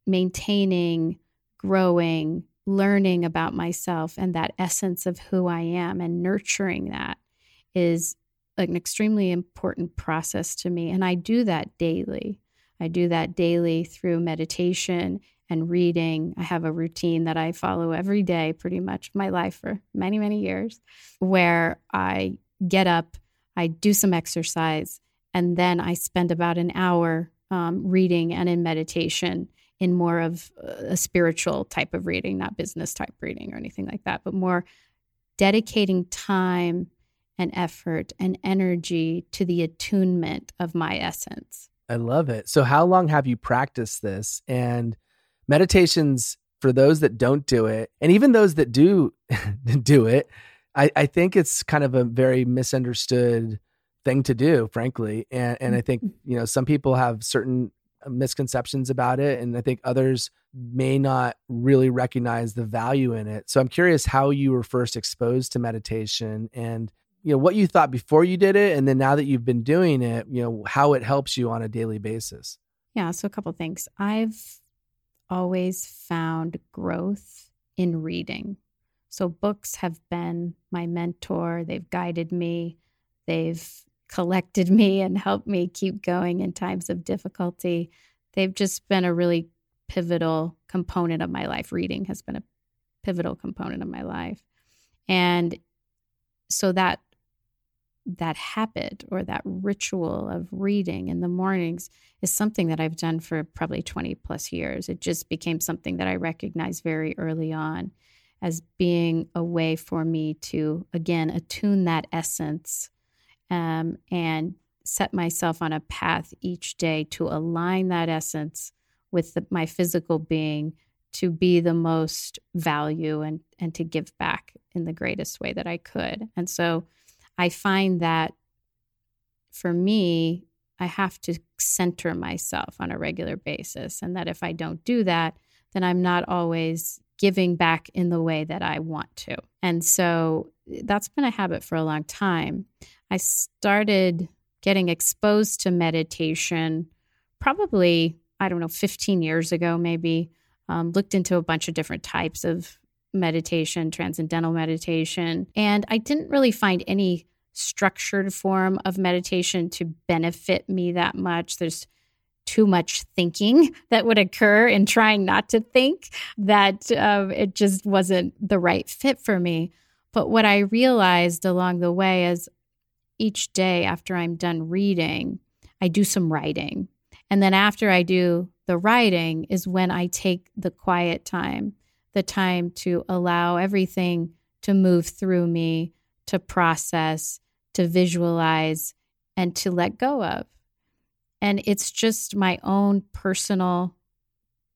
maintaining, growing, learning about myself and that essence of who I am and nurturing that is an extremely important process to me. And I do that daily. I do that daily through meditation and reading. I have a routine that I follow every day, pretty much my life for many, many years, where I get up, I do some exercise, and then I spend about an hour um, reading and in meditation in more of a spiritual type of reading, not business type reading or anything like that, but more dedicating time and effort and energy to the attunement of my essence. I love it. So, how long have you practiced this? And meditations for those that don't do it, and even those that do do it, I, I think it's kind of a very misunderstood thing to do, frankly. And and I think mm-hmm. you know some people have certain misconceptions about it and i think others may not really recognize the value in it so i'm curious how you were first exposed to meditation and you know what you thought before you did it and then now that you've been doing it you know how it helps you on a daily basis yeah so a couple things i've always found growth in reading so books have been my mentor they've guided me they've collected me and helped me keep going in times of difficulty. They've just been a really pivotal component of my life. Reading has been a pivotal component of my life. And so that that habit or that ritual of reading in the mornings is something that I've done for probably 20 plus years. It just became something that I recognized very early on as being a way for me to, again, attune that essence um, and set myself on a path each day to align that essence with the, my physical being to be the most value and and to give back in the greatest way that I could. And so I find that for me, I have to center myself on a regular basis and that if I don't do that, then I'm not always giving back in the way that I want to. And so that's been a habit for a long time. I started getting exposed to meditation probably, I don't know, 15 years ago, maybe. Um, looked into a bunch of different types of meditation, transcendental meditation, and I didn't really find any structured form of meditation to benefit me that much. There's too much thinking that would occur in trying not to think that uh, it just wasn't the right fit for me. But what I realized along the way is each day after I'm done reading, I do some writing. And then after I do the writing is when I take the quiet time, the time to allow everything to move through me, to process, to visualize, and to let go of. And it's just my own personal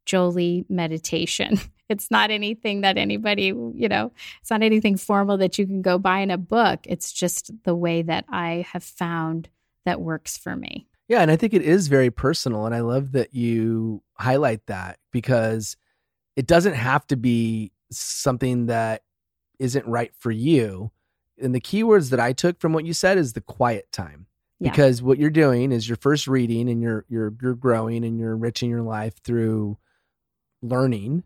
Jolie meditation. It's not anything that anybody, you know, it's not anything formal that you can go buy in a book. It's just the way that I have found that works for me. Yeah, and I think it is very personal and I love that you highlight that because it doesn't have to be something that isn't right for you. And the keywords that I took from what you said is the quiet time. Yeah. Because what you're doing is you're first reading and you're you're you're growing and you're enriching your life through learning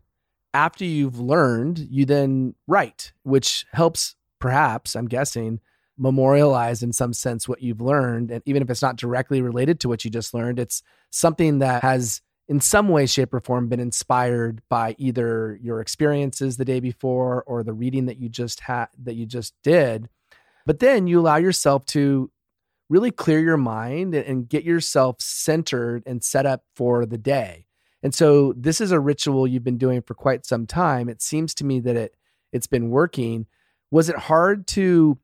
after you've learned, you then write, which helps perhaps, I'm guessing, memorialize in some sense what you've learned. And even if it's not directly related to what you just learned, it's something that has in some way, shape, or form been inspired by either your experiences the day before or the reading that you just had that you just did. But then you allow yourself to really clear your mind and get yourself centered and set up for the day. And so this is a ritual you've been doing for quite some time. It seems to me that it it's been working. Was it hard to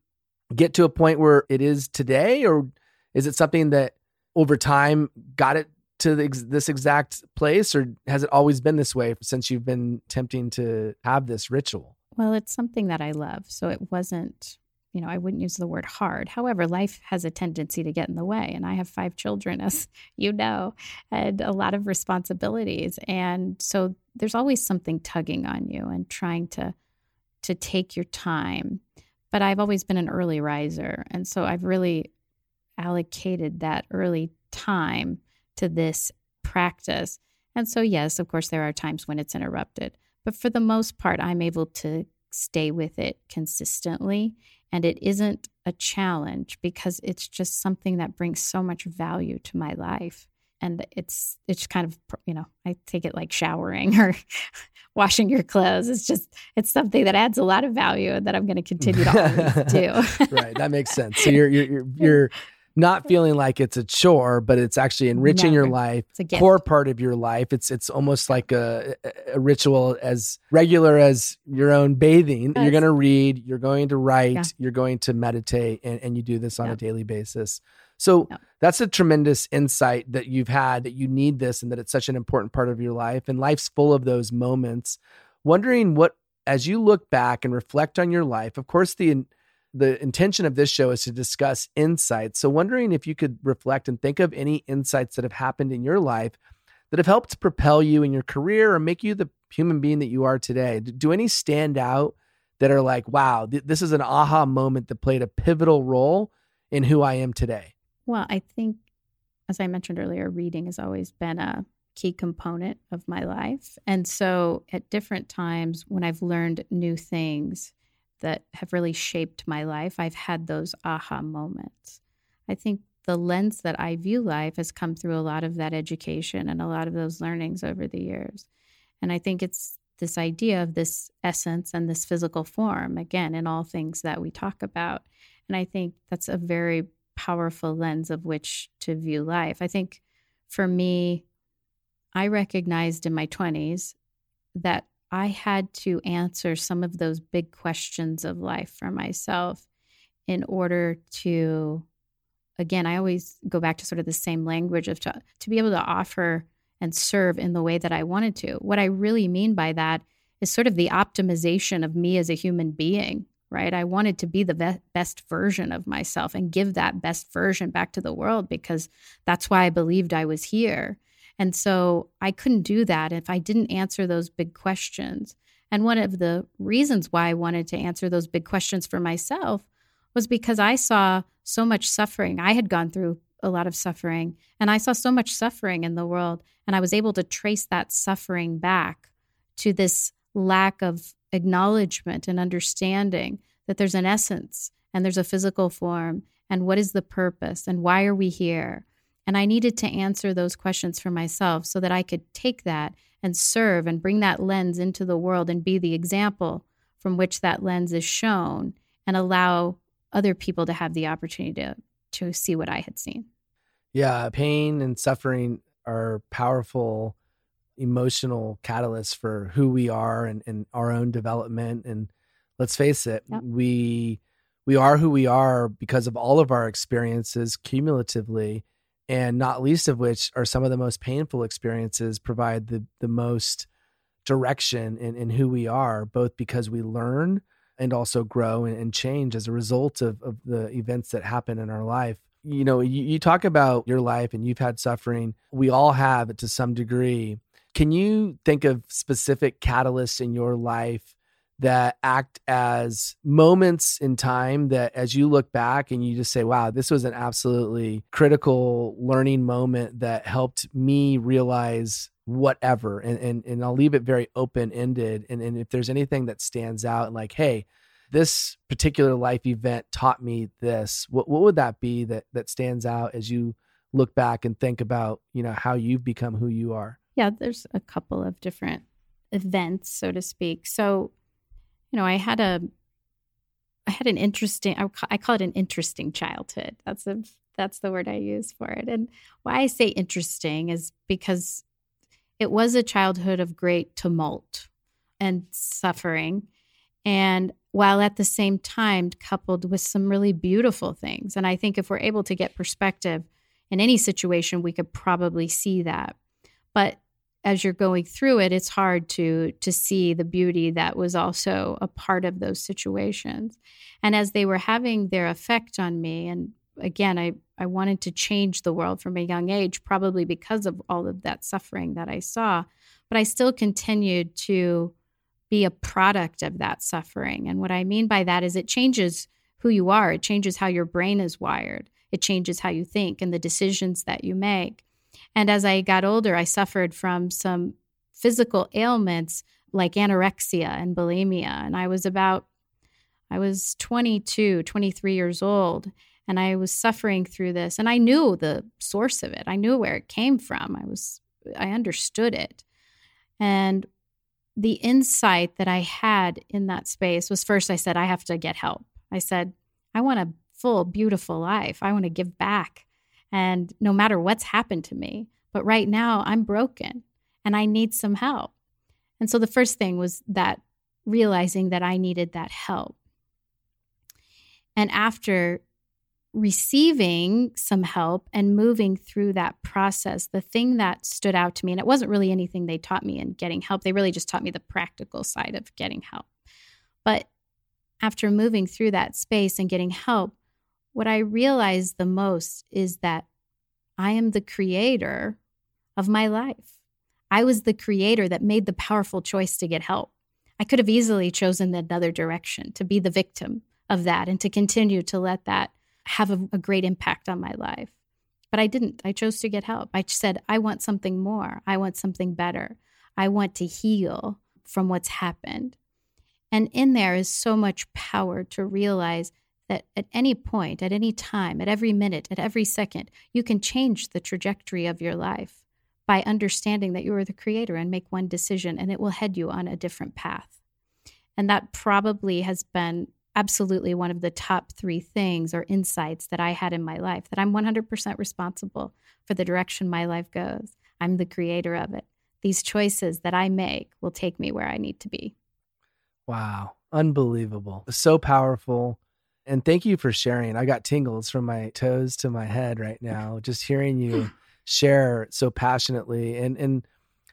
get to a point where it is today or is it something that over time got it to the, this exact place or has it always been this way since you've been attempting to have this ritual? Well, it's something that I love. So it wasn't you know, I wouldn't use the word hard. However, life has a tendency to get in the way. And I have five children, as you know, and a lot of responsibilities. And so there's always something tugging on you and trying to to take your time. But I've always been an early riser. And so I've really allocated that early time to this practice. And so, yes, of course, there are times when it's interrupted. But for the most part, I'm able to stay with it consistently and it isn't a challenge because it's just something that brings so much value to my life and it's it's kind of you know i take it like showering or washing your clothes it's just it's something that adds a lot of value and that i'm going to continue to do right that makes sense so you're you're you're, you're not feeling like it's a chore, but it's actually enriching Never. your life, it's a core part of your life. It's it's almost like a, a ritual as regular as your own bathing. Yes. You're going to read, you're going to write, yeah. you're going to meditate, and, and you do this on yeah. a daily basis. So yeah. that's a tremendous insight that you've had that you need this and that it's such an important part of your life. And life's full of those moments. Wondering what, as you look back and reflect on your life, of course, the the intention of this show is to discuss insights. So, wondering if you could reflect and think of any insights that have happened in your life that have helped propel you in your career or make you the human being that you are today. Do any stand out that are like, wow, th- this is an aha moment that played a pivotal role in who I am today? Well, I think, as I mentioned earlier, reading has always been a key component of my life. And so, at different times when I've learned new things, that have really shaped my life, I've had those aha moments. I think the lens that I view life has come through a lot of that education and a lot of those learnings over the years. And I think it's this idea of this essence and this physical form, again, in all things that we talk about. And I think that's a very powerful lens of which to view life. I think for me, I recognized in my 20s that I had to answer some of those big questions of life for myself in order to, again, I always go back to sort of the same language of to, to be able to offer and serve in the way that I wanted to. What I really mean by that is sort of the optimization of me as a human being, right? I wanted to be the be- best version of myself and give that best version back to the world because that's why I believed I was here. And so I couldn't do that if I didn't answer those big questions. And one of the reasons why I wanted to answer those big questions for myself was because I saw so much suffering. I had gone through a lot of suffering, and I saw so much suffering in the world. And I was able to trace that suffering back to this lack of acknowledgement and understanding that there's an essence and there's a physical form. And what is the purpose? And why are we here? And I needed to answer those questions for myself so that I could take that and serve and bring that lens into the world and be the example from which that lens is shown and allow other people to have the opportunity to, to see what I had seen. Yeah, pain and suffering are powerful emotional catalysts for who we are and, and our own development. And let's face it, yep. we we are who we are because of all of our experiences cumulatively and not least of which are some of the most painful experiences provide the the most direction in, in who we are both because we learn and also grow and, and change as a result of, of the events that happen in our life. You know you, you talk about your life and you've had suffering. We all have it to some degree. Can you think of specific catalysts in your life that act as moments in time that as you look back and you just say, wow, this was an absolutely critical learning moment that helped me realize whatever. And and, and I'll leave it very open ended. And, and if there's anything that stands out and like, hey, this particular life event taught me this, what what would that be that that stands out as you look back and think about, you know, how you've become who you are? Yeah, there's a couple of different events, so to speak. So you know, I had a, I had an interesting, I I call it an interesting childhood. That's a, that's the word I use for it. And why I say interesting is because it was a childhood of great tumult and suffering. And while at the same time coupled with some really beautiful things. And I think if we're able to get perspective in any situation, we could probably see that. But as you're going through it it's hard to to see the beauty that was also a part of those situations. And as they were having their effect on me and again i i wanted to change the world from a young age probably because of all of that suffering that i saw but i still continued to be a product of that suffering. And what i mean by that is it changes who you are. It changes how your brain is wired. It changes how you think and the decisions that you make and as I got older, I suffered from some physical ailments like anorexia and bulimia. And I was about, I was 22, 23 years old, and I was suffering through this. And I knew the source of it, I knew where it came from. I was, I understood it. And the insight that I had in that space was first, I said, I have to get help. I said, I want a full, beautiful life. I want to give back. And no matter what's happened to me, but right now I'm broken and I need some help. And so the first thing was that realizing that I needed that help. And after receiving some help and moving through that process, the thing that stood out to me, and it wasn't really anything they taught me in getting help, they really just taught me the practical side of getting help. But after moving through that space and getting help, what I realized the most is that I am the creator of my life. I was the creator that made the powerful choice to get help. I could have easily chosen another direction to be the victim of that and to continue to let that have a, a, great impact on my life. But I didn't. I chose to get help. I said, I want something more. I want something better. I want to heal from what's happened. And in there is so much power to realize that at any point, at any time, at every minute, at every second, you can change the trajectory of your life by understanding that you are the creator and make one decision and it will head you on a different path. And that probably has been absolutely one of the top three things or insights that I had in my life that I'm 100% responsible for the direction my life goes. I'm the creator of it. These choices that I make will take me where I need to be. Wow. Unbelievable. So powerful. And thank you for sharing. I got tingles from my toes to my head right now, just hearing you share so passionately and, and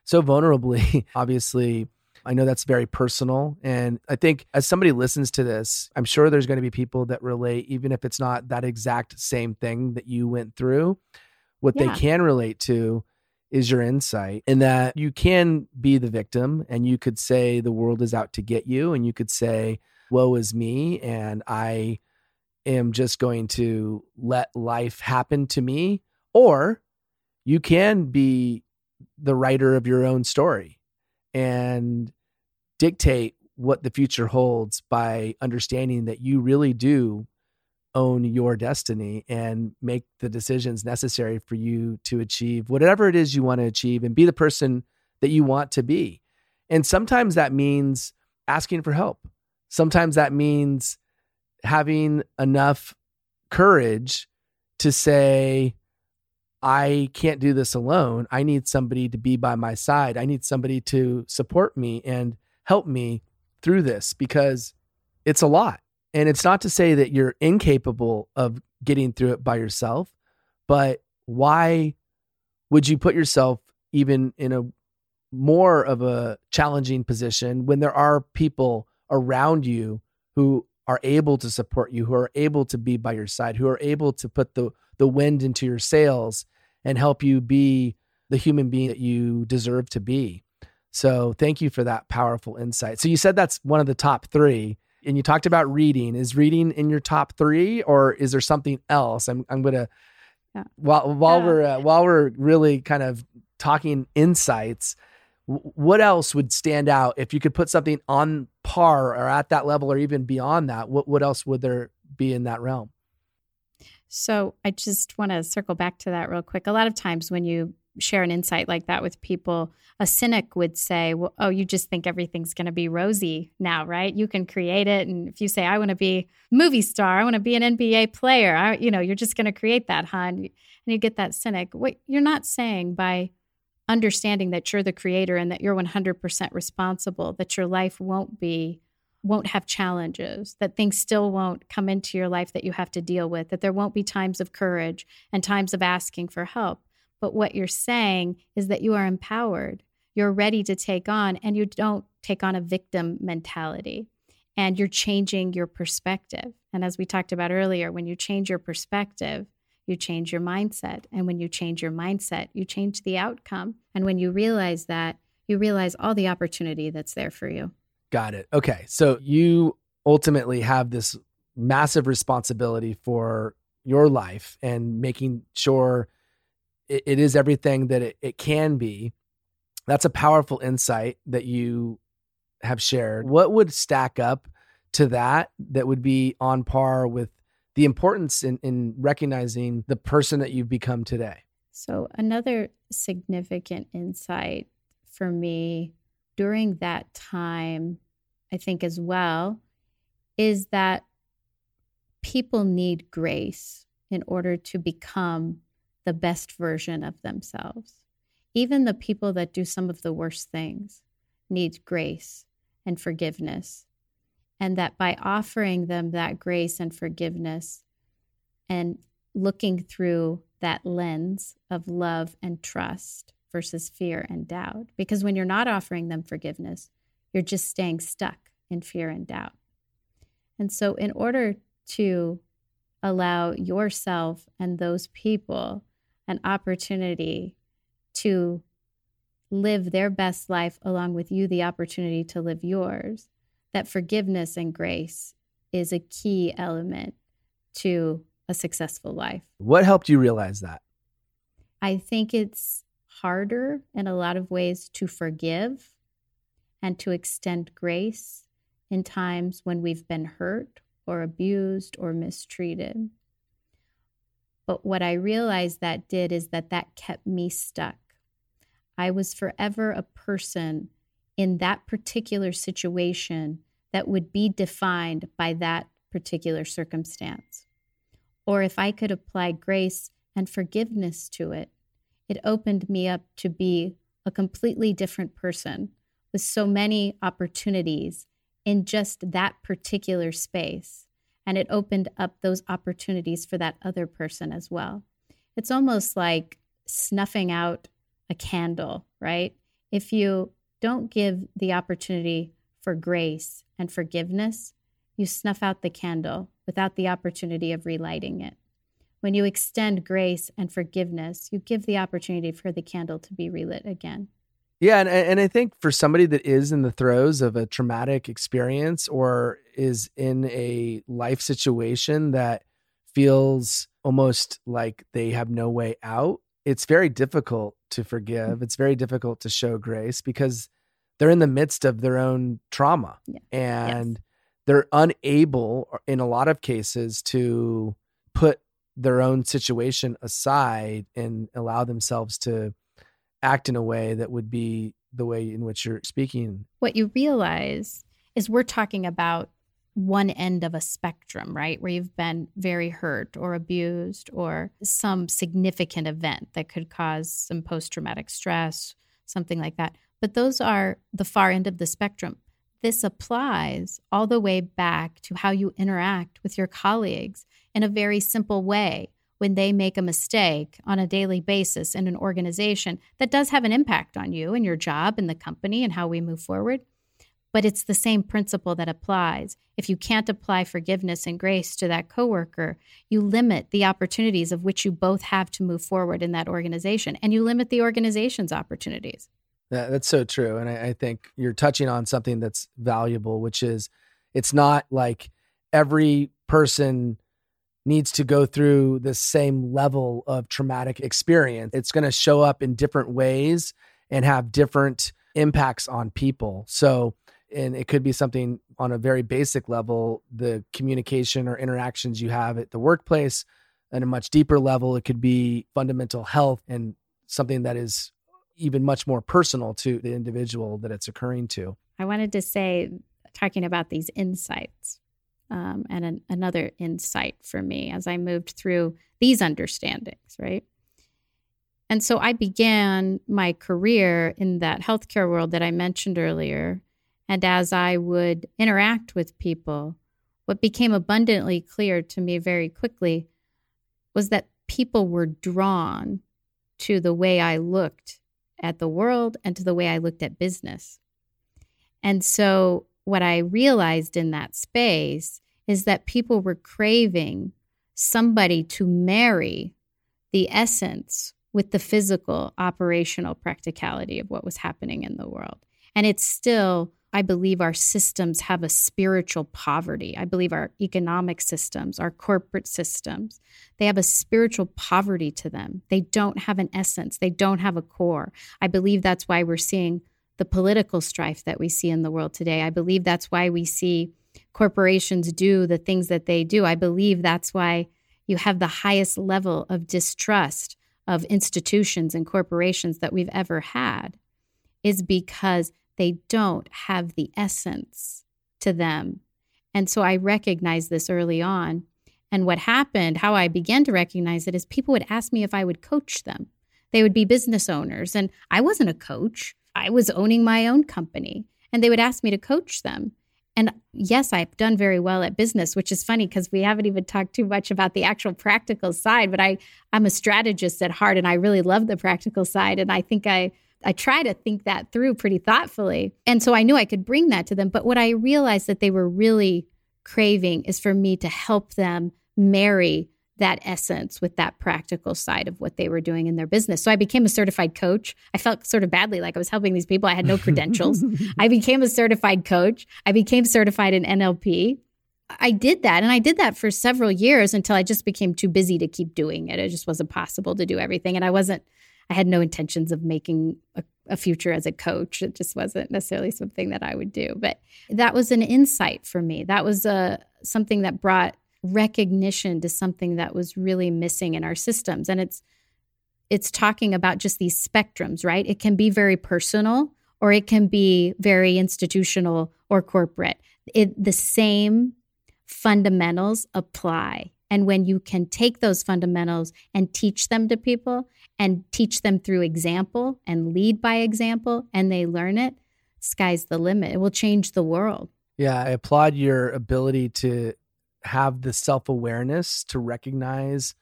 so vulnerably. Obviously, I know that's very personal. And I think as somebody listens to this, I'm sure there's going to be people that relate, even if it's not that exact same thing that you went through. What yeah. they can relate to is your insight in that you can be the victim and you could say the world is out to get you and you could say, woe is me. And I am just going to let life happen to me. Or you can be the writer of your own story and dictate what the future holds by understanding that you really do own your destiny and make the decisions necessary for you to achieve whatever it is you want to achieve and be the person that you want to be. And sometimes that means asking for help. Sometimes that means having enough courage to say, I can't do this alone. I need somebody to be by my side. I need somebody to support me and help me through this because it's a lot. And it's not to say that you're incapable of getting through it by yourself, but why would you put yourself even in a more of a challenging position when there are people around you who are able to support you, who are able to be by your side, who are able to put the the wind into your sails and help you be the human being that you deserve to be. So, thank you for that powerful insight. So, you said that's one of the top 3 and you talked about reading. Is reading in your top 3 or is there something else? I'm I'm going to yeah. while while yeah. we're uh, while we're really kind of talking insights, what else would stand out if you could put something on par or at that level or even beyond that? What what else would there be in that realm? So i just want to circle back to that real quick. A lot of times when you share an insight like that with people a cynic would say well oh you just think everything's going to be rosy now right? You can create it. And if you say i want to be movie star i want to be an nba player I, you know you're just going to create that huh and you get that cynic. What you're not saying by understanding that you're the creator and that you're 100% responsible, that your life won't be won't have challenges, that things still won't come into your life that you have to deal with, that there won't be times of courage and times of asking for help. But what you're saying is that you are empowered. You're ready to take on and you don't take on a victim mentality. And you're changing your perspective. And as we talked about earlier, when you change your perspective, you change your mindset. And when you change your mindset, you change the outcome. And when you realize that, you realize all the opportunity that's there for you. Got it. Okay. So you ultimately have this massive responsibility for your life and making sure it, it is everything that it, it can be. That's a powerful insight that you have shared. What would stack up to that that would be on par with the importance in, in recognizing the person that you've become today. So, another significant insight for me during that time, I think as well, is that people need grace in order to become the best version of themselves. Even the people that do some of the worst things need grace and forgiveness and that by offering them that grace and forgiveness and looking through that lens of love and trust versus fear and doubt. Because when you're not offering them forgiveness, you're just staying stuck in fear and doubt. And so, in order to allow yourself and those people an opportunity to live their best life along with you, the opportunity to live yours, that forgiveness and grace is a key element to a successful life. What helped you realize that? I think it's harder in a lot of ways to forgive and to extend grace in times when we've been hurt or abused or mistreated. But what I realized that did is that that kept me stuck. I was forever a person in that particular situation that would be defined by that particular circumstance. Or if I could apply grace and forgiveness to it, it opened me up to be a completely different person with so many opportunities in just that particular space. And it opened up those opportunities for that other person as well. It's almost like snuffing out a candle, right? If you don't give the opportunity for grace and forgiveness, you snuff out the candle without the opportunity of relighting it. When you extend grace and forgiveness, you give the opportunity for the candle to be relit again. Yeah, and and I think for somebody that is in the throes of a traumatic experience or is in a life situation that feels almost like they have no way out, it's very difficult to forgive. Mm-hmm. It's very difficult to show grace because they're in the midst of their own trauma yeah. and yes. they're unable in a lot of cases to put their own situation aside and allow themselves to act in a way that would be the way in which you're speaking. What you realize is we're talking about one end of a spectrum, right? Where you've been very hurt or abused or some significant event that could cause some post traumatic stress, something like that. But those are the far end of the spectrum. This applies all the way back to how you interact with your colleagues in a very simple way when they make a mistake on a daily basis in an organization that does have an impact on you and your job and the company and how we move forward. But it's the same principle that applies. If you can't apply forgiveness and grace to that coworker, you limit the opportunities of which you both have to move forward in that organization, and you limit the organization's opportunities. Yeah, that's so true. And I, I think you're touching on something that's valuable, which is it's not like every person needs to go through the same level of traumatic experience. It's going to show up in different ways and have different impacts on people. So, and it could be something on a very basic level, the communication or interactions you have at the workplace. At a much deeper level, it could be fundamental health and something that is even much more personal to the individual that it's occurring to. I wanted to say, talking about these insights, um, and an, another insight for me as I moved through these understandings, right? And so I began my career in that healthcare world that I mentioned earlier. And as I would interact with people, what became abundantly clear to me very quickly was that people were drawn to the way I looked at the world and to the way I looked at business. And so what I realized in that space is that people were craving somebody to marry the essence with the physical operational practicality of what was happening in the world. And it's still, I believe our systems have a spiritual poverty. I believe our economic systems, our corporate systems, they have a spiritual poverty to them. They don't have an essence, they don't have a core. I believe that's why we're seeing the political strife that we see in the world today. I believe that's why we see corporations do the things that they do. I believe that's why you have the highest level of distrust of institutions and corporations that we've ever had, is because they don't have the essence to them. And so I recognized this early on. And what happened, how I began to recognize it, is people would ask me if I would coach them. They would be business owners, and I wasn't a coach. I was owning my own company. And they would ask me to coach them. And yes, I've done very well at business, which is funny because we haven't even talked too much about the actual practical side. But I, I'm a strategist at heart, and I really love the practical side. And I think I, I try to think that through pretty thoughtfully. And so I knew I could bring that to them. But what I realized that they were really craving is for me to help them marry that essence with that practical side of what they were doing in their business. So I became a certified coach. I felt sort of badly like I was helping these people. I had no credentials. I became a certified coach. I became certified in NLP. I did that and I did that for several years until I just became too busy to keep doing it. It just wasn't possible to do everything. And I wasn't, I had no intentions of making a, a future as a coach. It just wasn't necessarily something that I would do. But that was an insight for me. That was a, uh, something that brought recognition to something that was really missing in our systems and it's it's talking about just these spectrums right it can be very personal or it can be very institutional or corporate it, the same fundamentals apply. And when you can take those fundamentals and teach them to people and teach them through example and lead by example, and they learn it, sky's the limit. It will change the world. Yeah, I applaud your ability to have the self awareness to recognize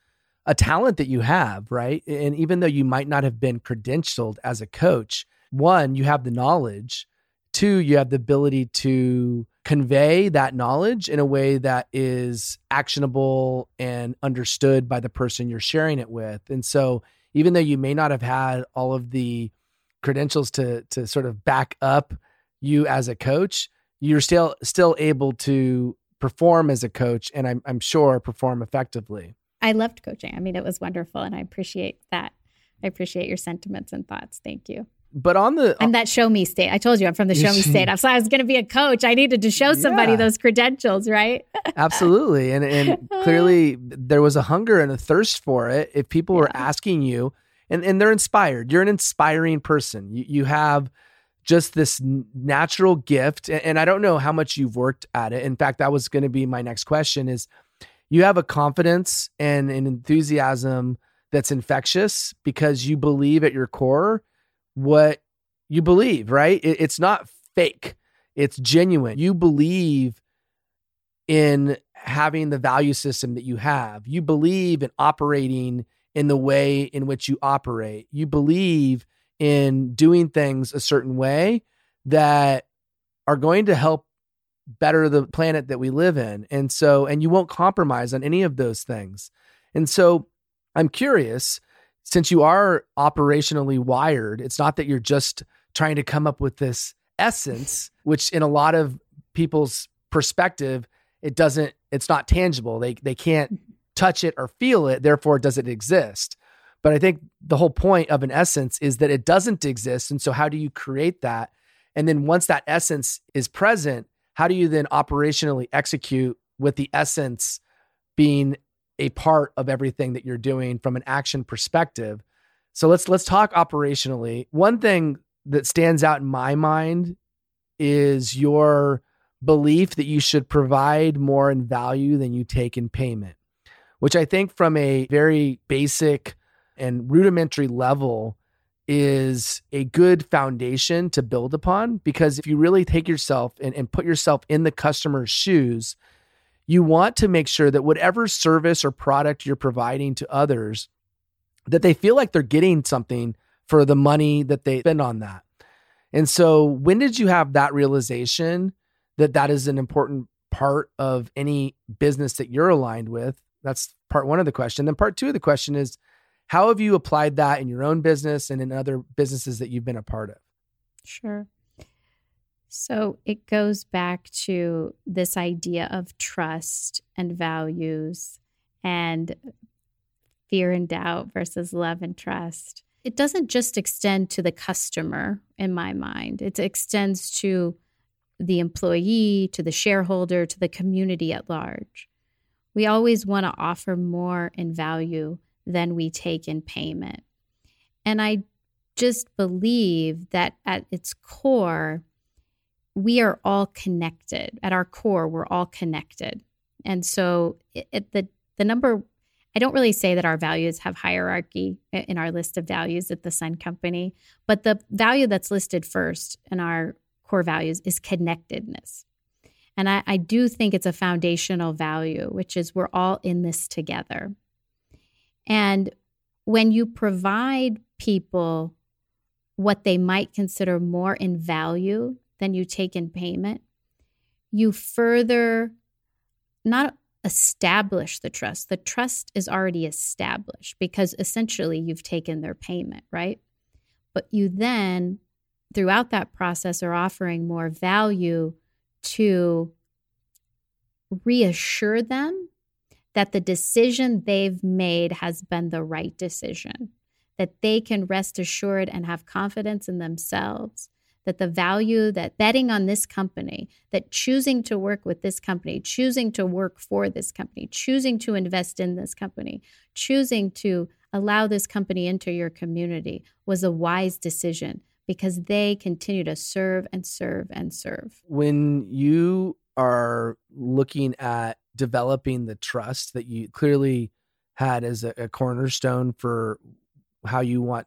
a talent that you have, right? And even though you might not have been credentialed as a coach, one, you have the knowledge. Two, you have the ability to convey that knowledge in a way that is actionable and understood by the person you're sharing it with. And so, even though you may not have had all of the credentials to to sort of back up you as a coach, you're still still able to perform as a coach and I'm I'm sure perform effectively. I loved coaching. I mean, it was wonderful and I appreciate that. I appreciate your sentiments and thoughts. Thank you but on the I'm that show me state. I told you I'm from the show me state. So I was going to be a coach. I needed to show somebody yeah. those credentials, right? Absolutely, and and clearly there was a hunger and a thirst for it. If people yeah. were asking you, and and they're inspired, you're an inspiring person. You you have just this natural gift, and, and I don't know how much you've worked at it. In fact, that was going to be my next question: is you have a confidence and an enthusiasm that's infectious because you believe at your core what you believe, right? It, it's not fake, it's genuine. You believe in having the value system that you have, you believe in operating in the way in which you operate, you believe in doing things a certain way that are going to help better the planet that we live in. And so, and you won't compromise on any of those things. And so, I'm curious since you are operationally wired, it's not that you're just trying to come up with this essence, which in a lot of people's perspective, it doesn't, it's not tangible. They they can't touch it or feel it, therefore it exist. But I think the whole point of an essence is that it doesn't exist. And so how do you create that? And then once that essence is present, how do you then operationally execute with the essence being a part of everything that you're doing from an action perspective. So let's let's talk operationally. One thing that stands out in my mind is your belief that you should provide more in value than you take in payment, which I think from a very basic and rudimentary level is a good foundation to build upon because if you really take yourself and, and put yourself in the customer's shoes you want to make sure that whatever service or product you're providing to others that they feel like they're getting something for the money that they spend on that. And so when did you have that realization that that is an important part of any business that you're aligned with? That's part 1 of the question. Then part 2 of the question is how have you applied that in your own business and in other businesses that you've been a part of? Sure. So it goes back to this idea of trust and values and fear and doubt versus love and trust. It doesn't just extend to the customer, in my mind, it extends to the employee, to the shareholder, to the community at large. We always want to offer more in value than we take in payment. And I just believe that at its core, we are all connected. At our core, we're all connected. And so the the number I don't really say that our values have hierarchy in our list of values at the Sun Company, but the value that's listed first in our core values is connectedness. And I, I do think it's a foundational value, which is we're all in this together. And when you provide people what they might consider more in value than you take in payment, you further not establish the trust. The trust is already established because essentially you've taken their payment, right? But you then, throughout that process, are offering more value to reassure them that the decision they've made has been the right decision, that they can rest assured and have confidence in themselves that the value that betting on this company, that choosing to work with this company, choosing to work for this company, choosing to invest in this company, choosing to allow this company into your community was a wise decision because they continue to serve and serve and serve. When you are looking at developing the trust that you clearly had as a, a cornerstone for how you want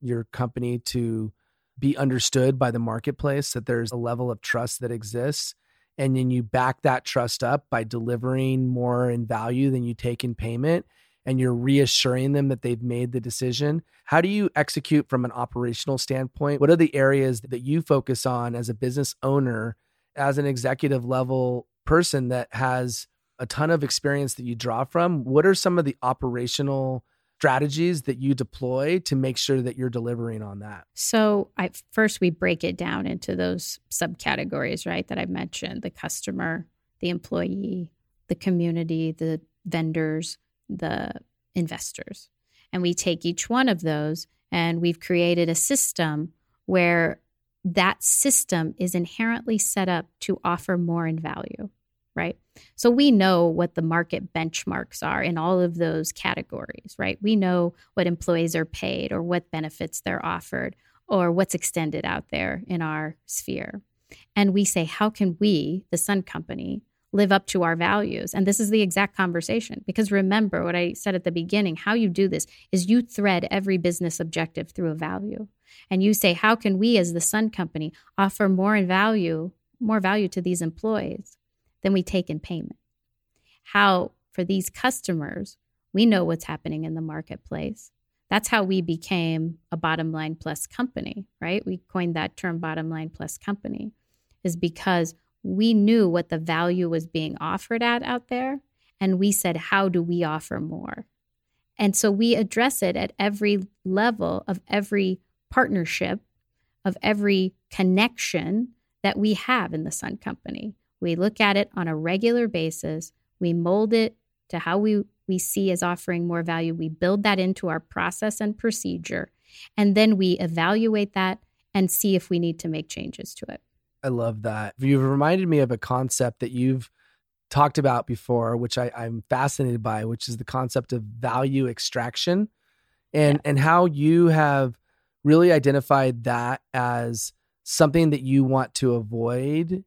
your company to be understood by the marketplace, that there's a level of trust that exists. And then you back that trust up by delivering more in value than you take in payment and you're reassuring them that they've made the decision. How do you execute from an operational standpoint? What are the areas that you focus on as a business owner, as an executive level person that has a ton of experience that you draw from? What are some of the operational strategies that you deploy to make sure that you're delivering on that? So, I first we break it down into those subcategories, right? That I mentioned: the customer, the employee, the community, the vendors, the investors. And we take each one of those and we've created a system where that system is inherently set up to offer more in value, right? So we know what the market benchmarks are in all of those categories, right? We know what employees are paid or what benefits they're offered or what's extended out there in our sphere. And we say, how can we, the Sun Company, live up to our values. And this is the exact conversation. Because remember what I said at the beginning how you do this is you thread every business objective through a value. And you say, how can we as the Sun Company offer more in value, more value to these employees than we take in payment? How, for these customers, we know what's happening in the marketplace. That's how we became a bottom line plus company, right? We coined that term bottom line plus company, is because we knew what the value was being offered at out there. And we said, how do we offer more? And so we address it at every level of every partnership, of every connection that we have in the Sun Company. We look at it on a regular basis. We mold it to how we, we see as offering more value. We build that into our process and procedure. And then we evaluate that and see if we need to make changes to it. I love that. You've reminded me of a concept that you've talked about before, which I, am fascinated by, which is the concept of value extraction and yeah. and how you have really identified that as something that you want to avoid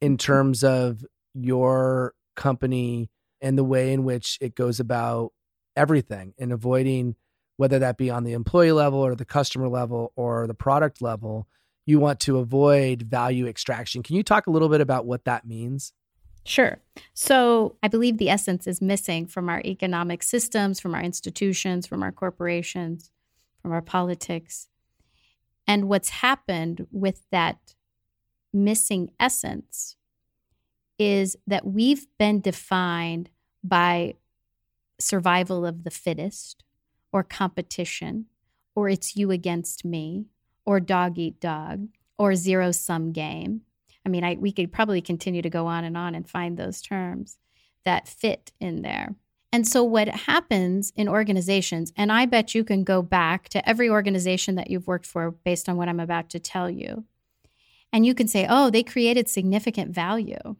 in terms of your company and the way in which it goes about everything and avoiding whether that be on the employee level or the customer level or the product level you want to avoid value extraction. Can you talk a little bit about what that means? Sure. So I believe the essence is missing from our economic systems, from our institutions, from our corporations, from our politics. And what's happened with that missing essence is that we've been defined by survival of the fittest or competition or it's you against me or dog eat dog or zero sum game. I mean, I, we could probably continue to go on and on and find those terms that fit in there. And so, what happens in organizations, and I bet you can go back to every organization that you've worked for based on what I'm about to tell you, and you can say, oh, they created significant value.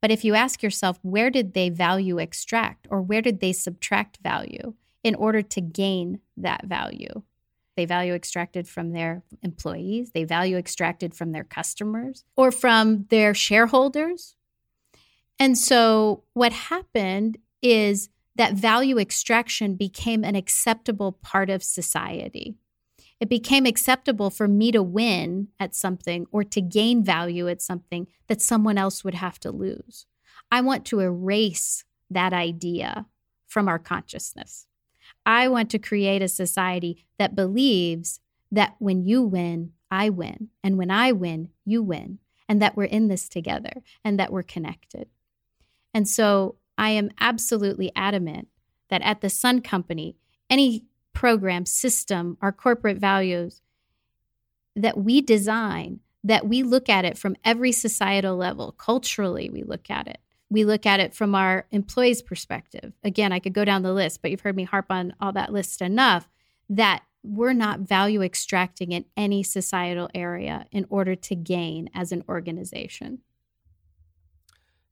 But if you ask yourself, where did they value extract or where did they subtract value in order to gain that value? They value extracted from their employees, they value extracted from their customers or from their shareholders. And so what happened is that value extraction became an acceptable part of society. It became acceptable for me to win at something or to gain value at something that someone else would have to lose. I want to erase that idea from our consciousness. I want to create a society that believes that when you win, I win. And when I win, you win. And that we're in this together and that we're connected. And so I am absolutely adamant that at the Sun Company, any program, system, our corporate values that we design, that we look at it from every societal level, culturally, we look at it we look at it from our employees' perspective. Again, I could go down the list, but you've heard me harp on all that list enough that we're not value extracting in any societal area in order to gain as an organization.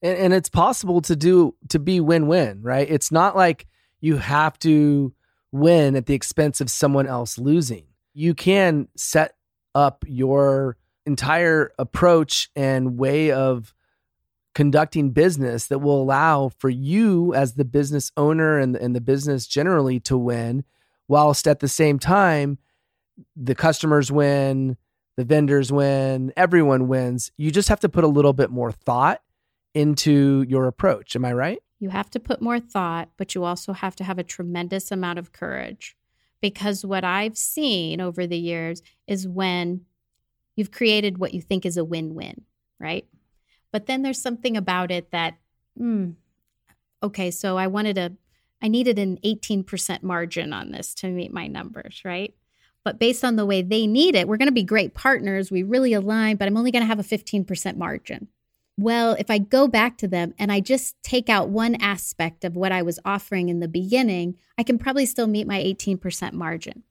And, and it's possible to do to be win-win, right? It's not like you have to win at the expense of someone else losing. You can set up your entire approach and way of conducting business that will allow for you as the business owner and, and the business generally to win, whilst at the same time, the customers win, the vendors win, everyone wins. You just have to put a little bit more thought into your approach. Am I right? You have to put more thought, but you also have to have a tremendous amount of courage. Because what I've seen over the years is when you've created what you think is a win win, right? But then there's something about it that, hmm, okay, so I wanted a, I needed an 18% margin on this to meet my numbers, right? But based on the way they need it, we're going to be great partners. We really align, but I'm only going to have a 15% margin. Well, if I go back to them and I just take out one aspect of what I was offering in the beginning, I can probably still meet my 18% margin.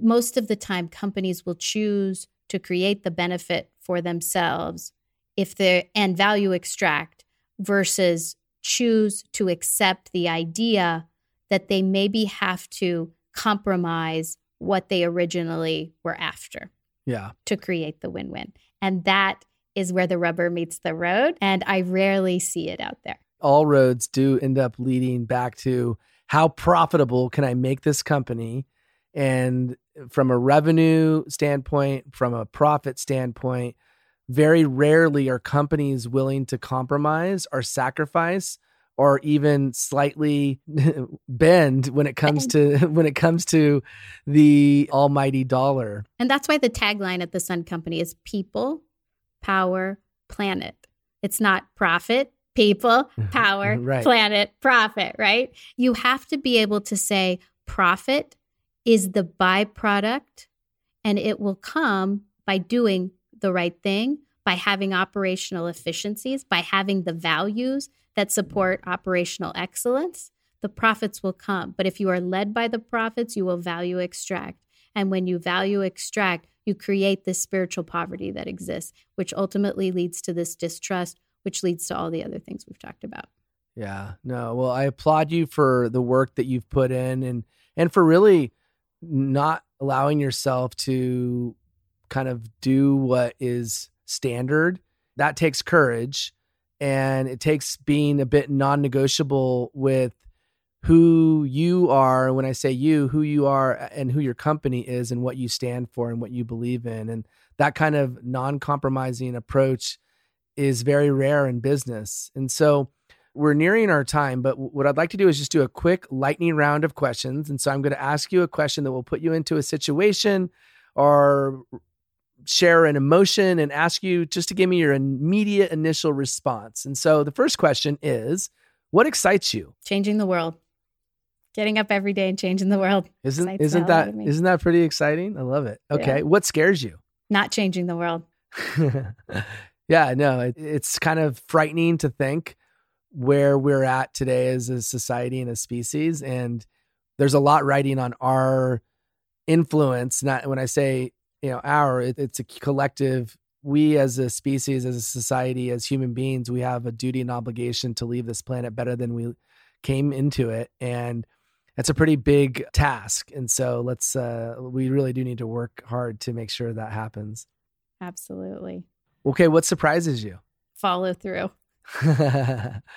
Most of the time, companies will choose to create the benefit for themselves if they're and value extract versus choose to accept the idea that they maybe have to compromise what they originally were after. Yeah. To create the win win. And that is where the rubber meets the road. And I rarely see it out there. All roads do end up leading back to how profitable can I make this company? And from a revenue standpoint, from a profit standpoint, very rarely are companies willing to compromise or sacrifice or even slightly bend when it comes to when it comes to the almighty dollar. And that's why the tagline at the Sun Company is people power, planet. It's not profit, people, power, right. planet, profit, right? You have to be able to say profit is the byproduct and it will come by doing the right thing, by having operational efficiencies, by having the values that support operational excellence. The profits will come. But if you are led by the profits, you will value extract. And when you value extract, you create this spiritual poverty that exists, which ultimately leads to this distrust, which leads to all the other things we've talked about. Yeah. No. Well, I applaud you for the work that you've put in and and for really not allowing yourself to kind of do what is standard. That takes courage and it takes being a bit non-negotiable with who you are when i say you who you are and who your company is and what you stand for and what you believe in and that kind of non-compromising approach is very rare in business. And so we're nearing our time but what i'd like to do is just do a quick lightning round of questions and so i'm going to ask you a question that will put you into a situation or share an emotion and ask you just to give me your immediate initial response. And so the first question is what excites you? Changing the world getting up every day and changing the world. Isn't isn't that isn't that pretty exciting? I love it. Okay, yeah. what scares you? Not changing the world. yeah, no, it, it's kind of frightening to think where we're at today as a society and a species, and there's a lot riding on our influence. Not when I say you know our, it, it's a collective. We as a species, as a society, as human beings, we have a duty and obligation to leave this planet better than we came into it, and that's a pretty big task. And so let's, uh, we really do need to work hard to make sure that happens. Absolutely. Okay. What surprises you? Follow through.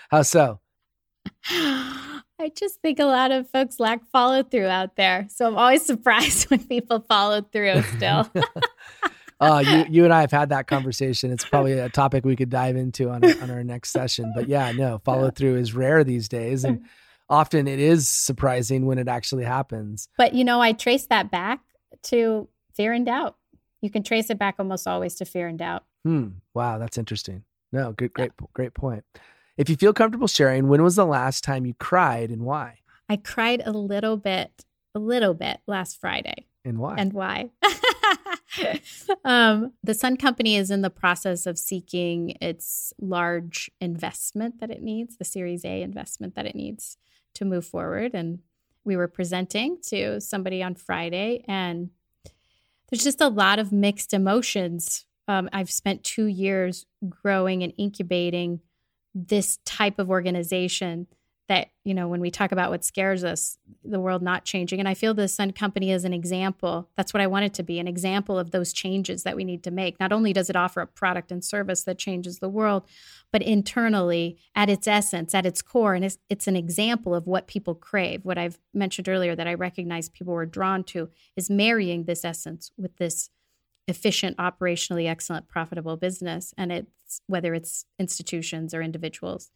How so? I just think a lot of folks lack follow through out there. So I'm always surprised when people follow through still. uh, you, you and I have had that conversation. It's probably a topic we could dive into on, on our next session. But yeah, no, follow through is rare these days. And often it is surprising when it actually happens. But you know, I trace that back to fear and doubt. You can trace it back almost always to fear and doubt. Hmm. Wow, that's interesting. No, good, great, yeah. great point. If you feel comfortable sharing, when was the last time you cried and why? I cried a little bit, a little bit last Friday. And why? And why? um, the Sun Company is in the process of seeking its large investment that it needs, the Series A investment that it needs to move forward. And we were presenting to somebody on Friday, and there's just a lot of mixed emotions. Um, I've spent two years growing and incubating this type of organization that you know when we talk about what scares us the world not changing. And i feel the sun company is an example. That's what i want it to be an example of those changes that we need to make. Not only does it offer a product and service that changes the world but internally at its essence at its core and it's, it's an example of what people crave. What i've mentioned earlier that i recognize people were drawn to is marrying this essence with this efficient operationally excellent profitable business and it's whether it's institutions or individuals.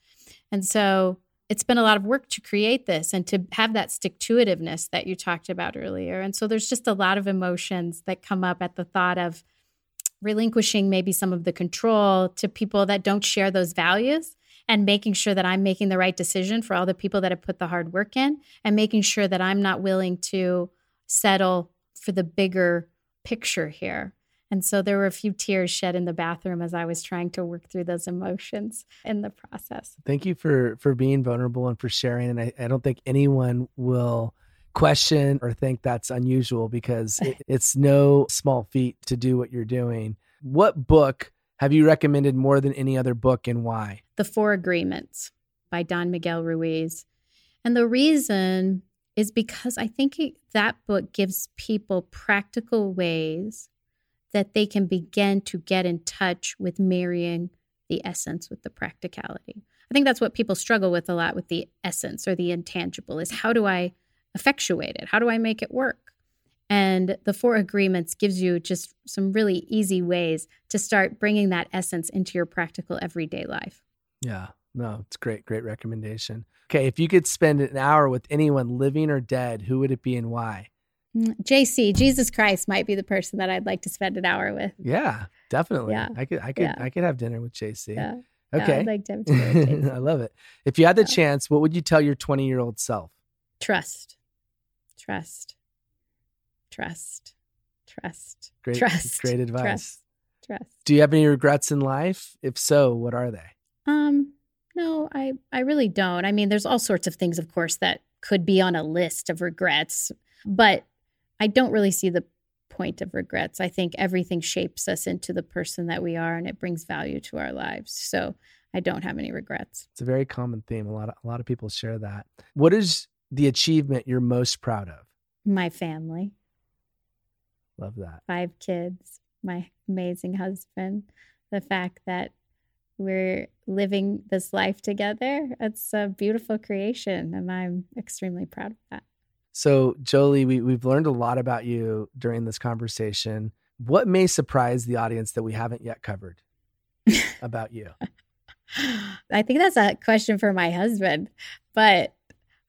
And so it's been a lot of work to create this and to have that stick to itiveness that you talked about earlier. And so there's just a lot of emotions that come up at the thought of relinquishing maybe some of the control to people that don't share those values and making sure that I'm making the right decision for all the people that have put the hard work in and making sure that I'm not willing to settle for the bigger picture here. And so there were a few tears shed in the bathroom as I was trying to work through those emotions in the process. Thank you for for being vulnerable and for sharing. And I, I don't think anyone will question or think that's unusual because it, it's no small feat to do what you're doing. What book have you recommended more than any other book and why? The Four Agreements by Don Miguel Ruiz. And the reason is because I think it, that book gives people practical ways that they can begin to get in touch with marrying the essence with the practicality. I think that's what people struggle with a lot with the essence or the intangible is how do I effectuate it? How do I make it work? And the four agreements gives you just some really easy ways to start bringing that essence into your practical everyday life. Yeah. No, it's great, great recommendation. Okay, if you could spend an hour with anyone living or dead, who would it be and why? Mm, JC, Jesus Christ might be the person that I'd like to spend an hour with. Yeah, definitely. Yeah. I could I could yeah. I could have dinner with JC. Yeah. Okay. I'd like to have dinner with JC. I love it. If you had the chance, what would you tell your 20-year-old self? Trust. Trust. Trust. Trust. Great trust. great advice. Trust. Trust. Do you have any regrets in life? If so, what are they? Um no, I I really don't. I mean, there's all sorts of things of course that could be on a list of regrets, but I don't really see the point of regrets. I think everything shapes us into the person that we are and it brings value to our lives. So I don't have any regrets. It's a very common theme. A lot of, a lot of people share that. What is the achievement you're most proud of? My family. Love that. Five kids, my amazing husband, the fact that we're living this life together. It's a beautiful creation and I'm extremely proud of that. So, Jolie, we, we've learned a lot about you during this conversation. What may surprise the audience that we haven't yet covered about you? I think that's a question for my husband, but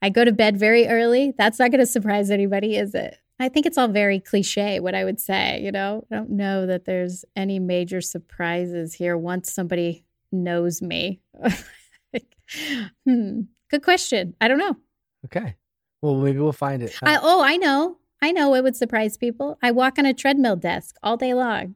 I go to bed very early. That's not going to surprise anybody, is it? I think it's all very cliche, what I would say. You know, I don't know that there's any major surprises here once somebody knows me. hmm. Good question. I don't know. Okay. Well, maybe we'll find it. I, oh, I know. I know it would surprise people. I walk on a treadmill desk all day long.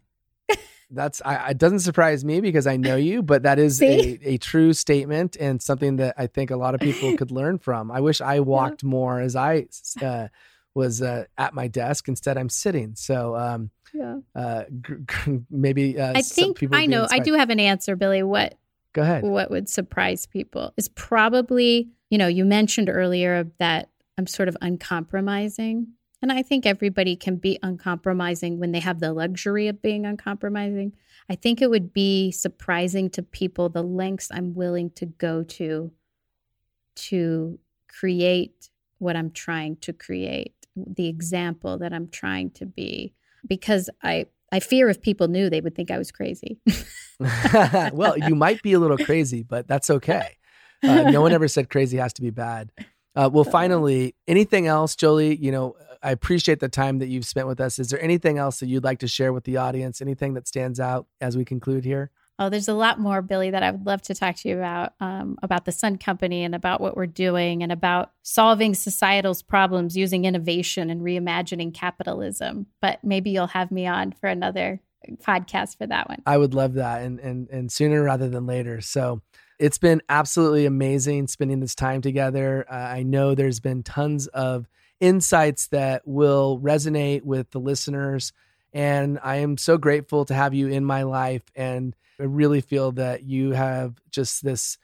That's I, it doesn't surprise me because I know you, but that is a, a true statement and something that I think a lot of people could learn from. I wish I walked yeah. more as I uh, was uh, at my desk. Instead, I'm sitting. So um, yeah, uh, g- g- maybe uh, I think I know. I do have an answer, Billy. What? Go ahead. What would surprise people is probably you know you mentioned earlier that I'm sort of uncompromising. And I think everybody can be uncompromising when they have the luxury of being uncompromising. I think it would be surprising to people the lengths I'm willing to go to to create what I'm trying to create, the example that I'm trying to be. Because I, I fear if people knew, they would think I was crazy. well, you might be a little crazy, but that's okay. Uh, no one ever said crazy has to be bad. Uh, well, finally, anything else, Jolie? You know, I appreciate the time that you've spent with us. Is there anything else that you'd like to share with the audience? Anything that stands out as we conclude here? Oh, there's a lot more, Billy, that I would love to talk to you about um, about the Sun Company and about what we're doing and about solving societal's problems using innovation and reimagining capitalism. But maybe you'll have me on for another podcast for that one. I would love that, and and and sooner rather than later. So it's been absolutely amazing spending this time together. Uh, I know there's been tons of insights that will resonate with the listeners. And I am so grateful to have you in my life. And I really feel that you have just this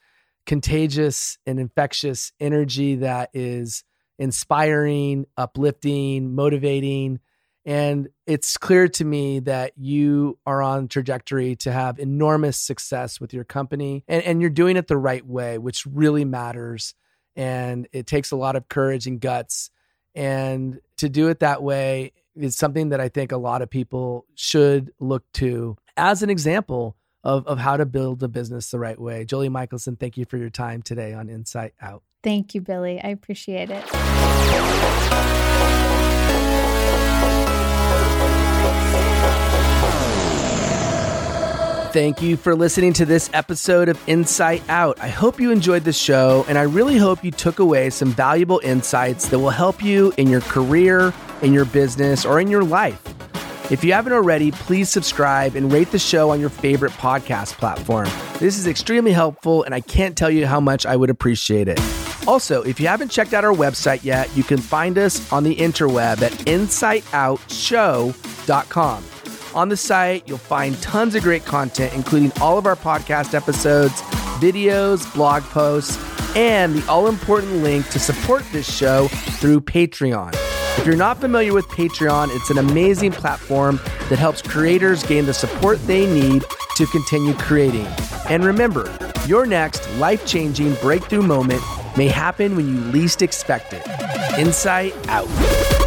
contagious and infectious energy that is inspiring, uplifting, motivating. And it's clear to me that you are on trajectory to have enormous success with your company and, and you're doing it the right way, which really matters. And it takes a lot of courage and guts. And to do it that way is something that I think a lot of people should look to as an example of, of how to build a business the right way. Jolie Michelson, thank you for your time today on Insight Out. Thank you, Billy. I appreciate it. Thank you for listening to this episode of Insight Out. I hope you enjoyed the show, and I really hope you took away some valuable insights that will help you in your career, in your business, or in your life. If you haven't already, please subscribe and rate the show on your favorite podcast platform. This is extremely helpful, and I can't tell you how much I would appreciate it. Also, if you haven't checked out our website yet, you can find us on the interweb at insightoutshow.com. On the site, you'll find tons of great content, including all of our podcast episodes, videos, blog posts, and the all important link to support this show through Patreon. If you're not familiar with Patreon, it's an amazing platform that helps creators gain the support they need to continue creating. And remember, your next life changing breakthrough moment may happen when you least expect it. Insight out.